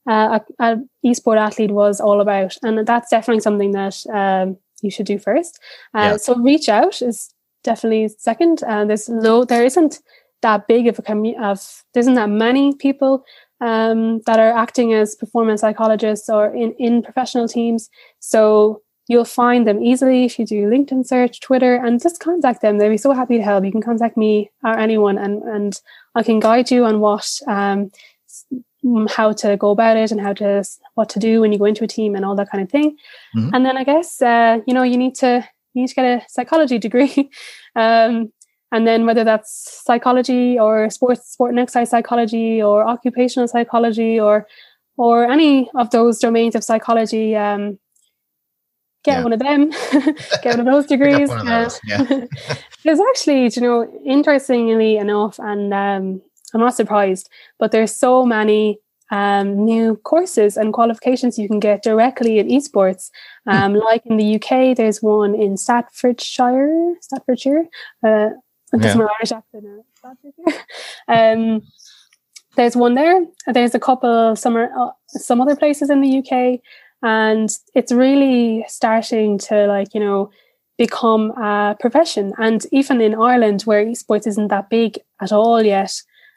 Speaker 4: uh, a, a esport athlete was all about, and that's definitely something that um, you should do first. Uh, yeah. So reach out is definitely second. Uh, there's no, there isn't that big of a community of there isn't that many people um, that are acting as performance psychologists or in in professional teams. So you'll find them easily if you do LinkedIn search, Twitter, and just contact them. They'll be so happy to help. You can contact me or anyone, and and I can guide you on what um, how to go about it and how to what to do when you go into a team and all that kind of thing. Mm-hmm. And then I guess uh, you know you need to you need to get a psychology degree. um, and then whether that's psychology or sports sport and exercise psychology or occupational psychology or or any of those domains of psychology um, get yeah. one of them, get one of those degrees. Of those. Yeah. there's actually, you know, interestingly enough, and um, I'm not surprised, but there's so many um, new courses and qualifications you can get directly in esports. Hmm. Um, like in the UK, there's one in Staffordshire, Staffordshire. Uh, that's yeah. my Irish accent. Staffordshire. um, there's one there. There's a couple some are, uh, some other places in the UK and it's really starting to like you know become a profession and even in ireland where esports isn't that big at all yet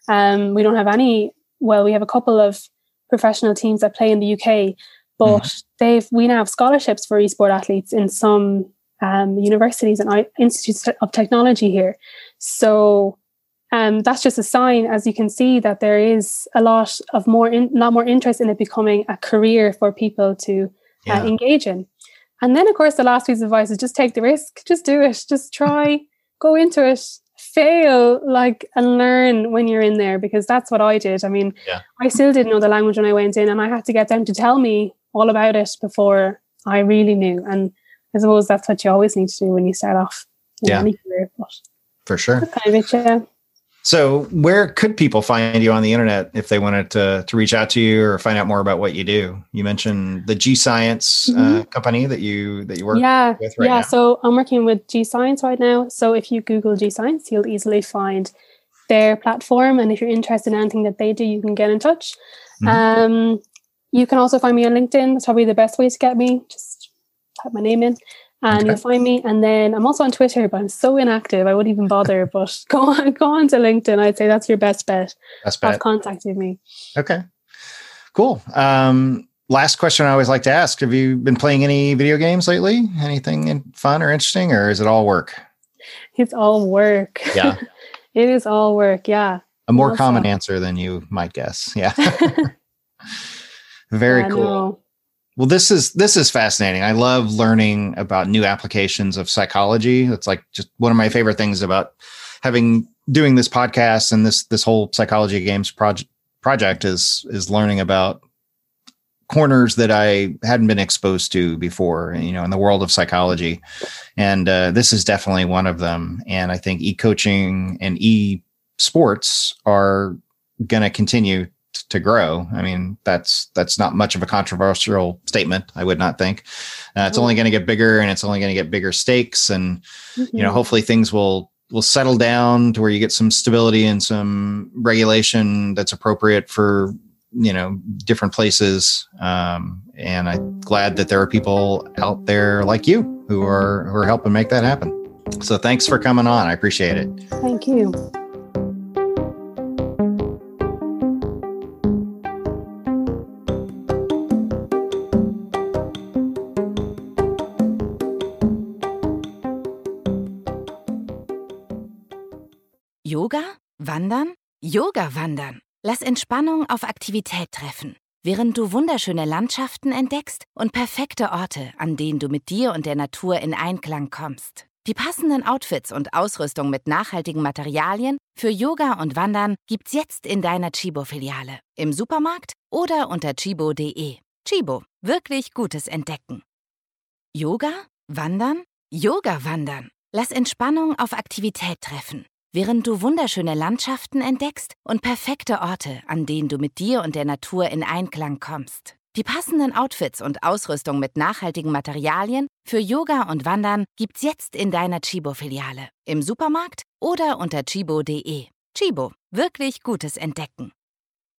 Speaker 4: um, we don't have any well we have a couple of professional teams that play in the uk but mm. they've we now have scholarships for esports athletes in some um, universities and institutes of technology here so um, that's just a sign, as you can see, that there is a lot of more, in, lot more interest in it becoming a career for people to uh, yeah. engage in. And then, of course, the last piece of advice is just take the risk, just do it, just try, go into it, fail like and learn when you're in there because that's what I did. I mean,
Speaker 3: Yeah.
Speaker 4: I still didn't know the language when I went in, and I had to get them to tell me all about it before I really knew. And I suppose that's what you always need to do when you start off in
Speaker 3: Yeah.
Speaker 4: any career. But
Speaker 3: For sure.
Speaker 4: kind of it, yeah.
Speaker 3: So, where could people find you on the internet if they wanted to to reach out to you or find out more about what you do? You mentioned the G Science uh, company that you that you work.
Speaker 4: Mm-hmm. yeah,
Speaker 3: with right
Speaker 4: yeah.
Speaker 3: now.
Speaker 4: So I'm working with G Science right now. So if you Google G Science, you'll easily find their platform. And if you're interested in anything that they do, you can get in touch.
Speaker 3: Mhm.
Speaker 4: Um, you can also find me on LinkedIn. That's probably the best way to get me. Just type my name in. And
Speaker 3: Okay.
Speaker 4: you'll find me. And then I'm also on Twitter, but I'm so inactive. I wouldn't even bother. But go on, go on to LinkedIn. I'd say that's your best bet.
Speaker 3: That's
Speaker 4: Have contacted me.
Speaker 3: Okay, cool. Um, last question I always like to ask: Have you been playing any video games lately? Anything fun or interesting, or is it all work?
Speaker 4: It's all work.
Speaker 3: Yeah,
Speaker 4: it is all work. Yeah.
Speaker 3: a more
Speaker 4: Well
Speaker 3: common answer than you might guess. Yeah, very
Speaker 4: Yeah,
Speaker 3: cool.
Speaker 4: no.
Speaker 3: Well, this is this is fascinating. I love learning about new applications of psychology. It's like just one of my favorite things about having doing this podcast and this this whole psychology games project project is is learning about corners that I hadn't been exposed to before, you know, in the world of psychology. And uh, this is definitely one of them. And I think e coaching and e sports are going to continue to grow. I mean, that's that's not much of a controversial statement. I would not think. Uh, it's only going to get bigger, and it's only going to get bigger stakes. And you know,
Speaker 4: Mhm.
Speaker 3: hopefully things will will settle down to where you get some stability and some regulation that's appropriate for you know different places. Um, and I'm glad that there are people out there like you who are who are helping make that happen. So thanks for coming on. I appreciate it.
Speaker 4: Thank you.
Speaker 6: Wandern? Yoga wandern. Lass Entspannung auf Aktivität treffen, während du wunderschöne Landschaften entdeckst und perfekte Orte, an denen du mit dir und der Natur in Einklang kommst. Die passenden Outfits und Ausrüstung mit nachhaltigen Materialien für Yoga und Wandern gibt's jetzt in deiner Chibo-Filiale, im Supermarkt oder unter chibo.de. Chibo, wirklich gutes Entdecken. Yoga? Wandern? Yoga wandern. Lass Entspannung auf Aktivität treffen, während du wunderschöne Landschaften entdeckst und perfekte Orte, an denen du mit dir und der Natur in Einklang kommst. Die passenden Outfits und Ausrüstung mit nachhaltigen Materialien für Yoga und Wandern gibt's jetzt in deiner Chibo-Filiale, im Supermarkt oder unter chibo.de. Chibo, wirklich gutes Entdecken.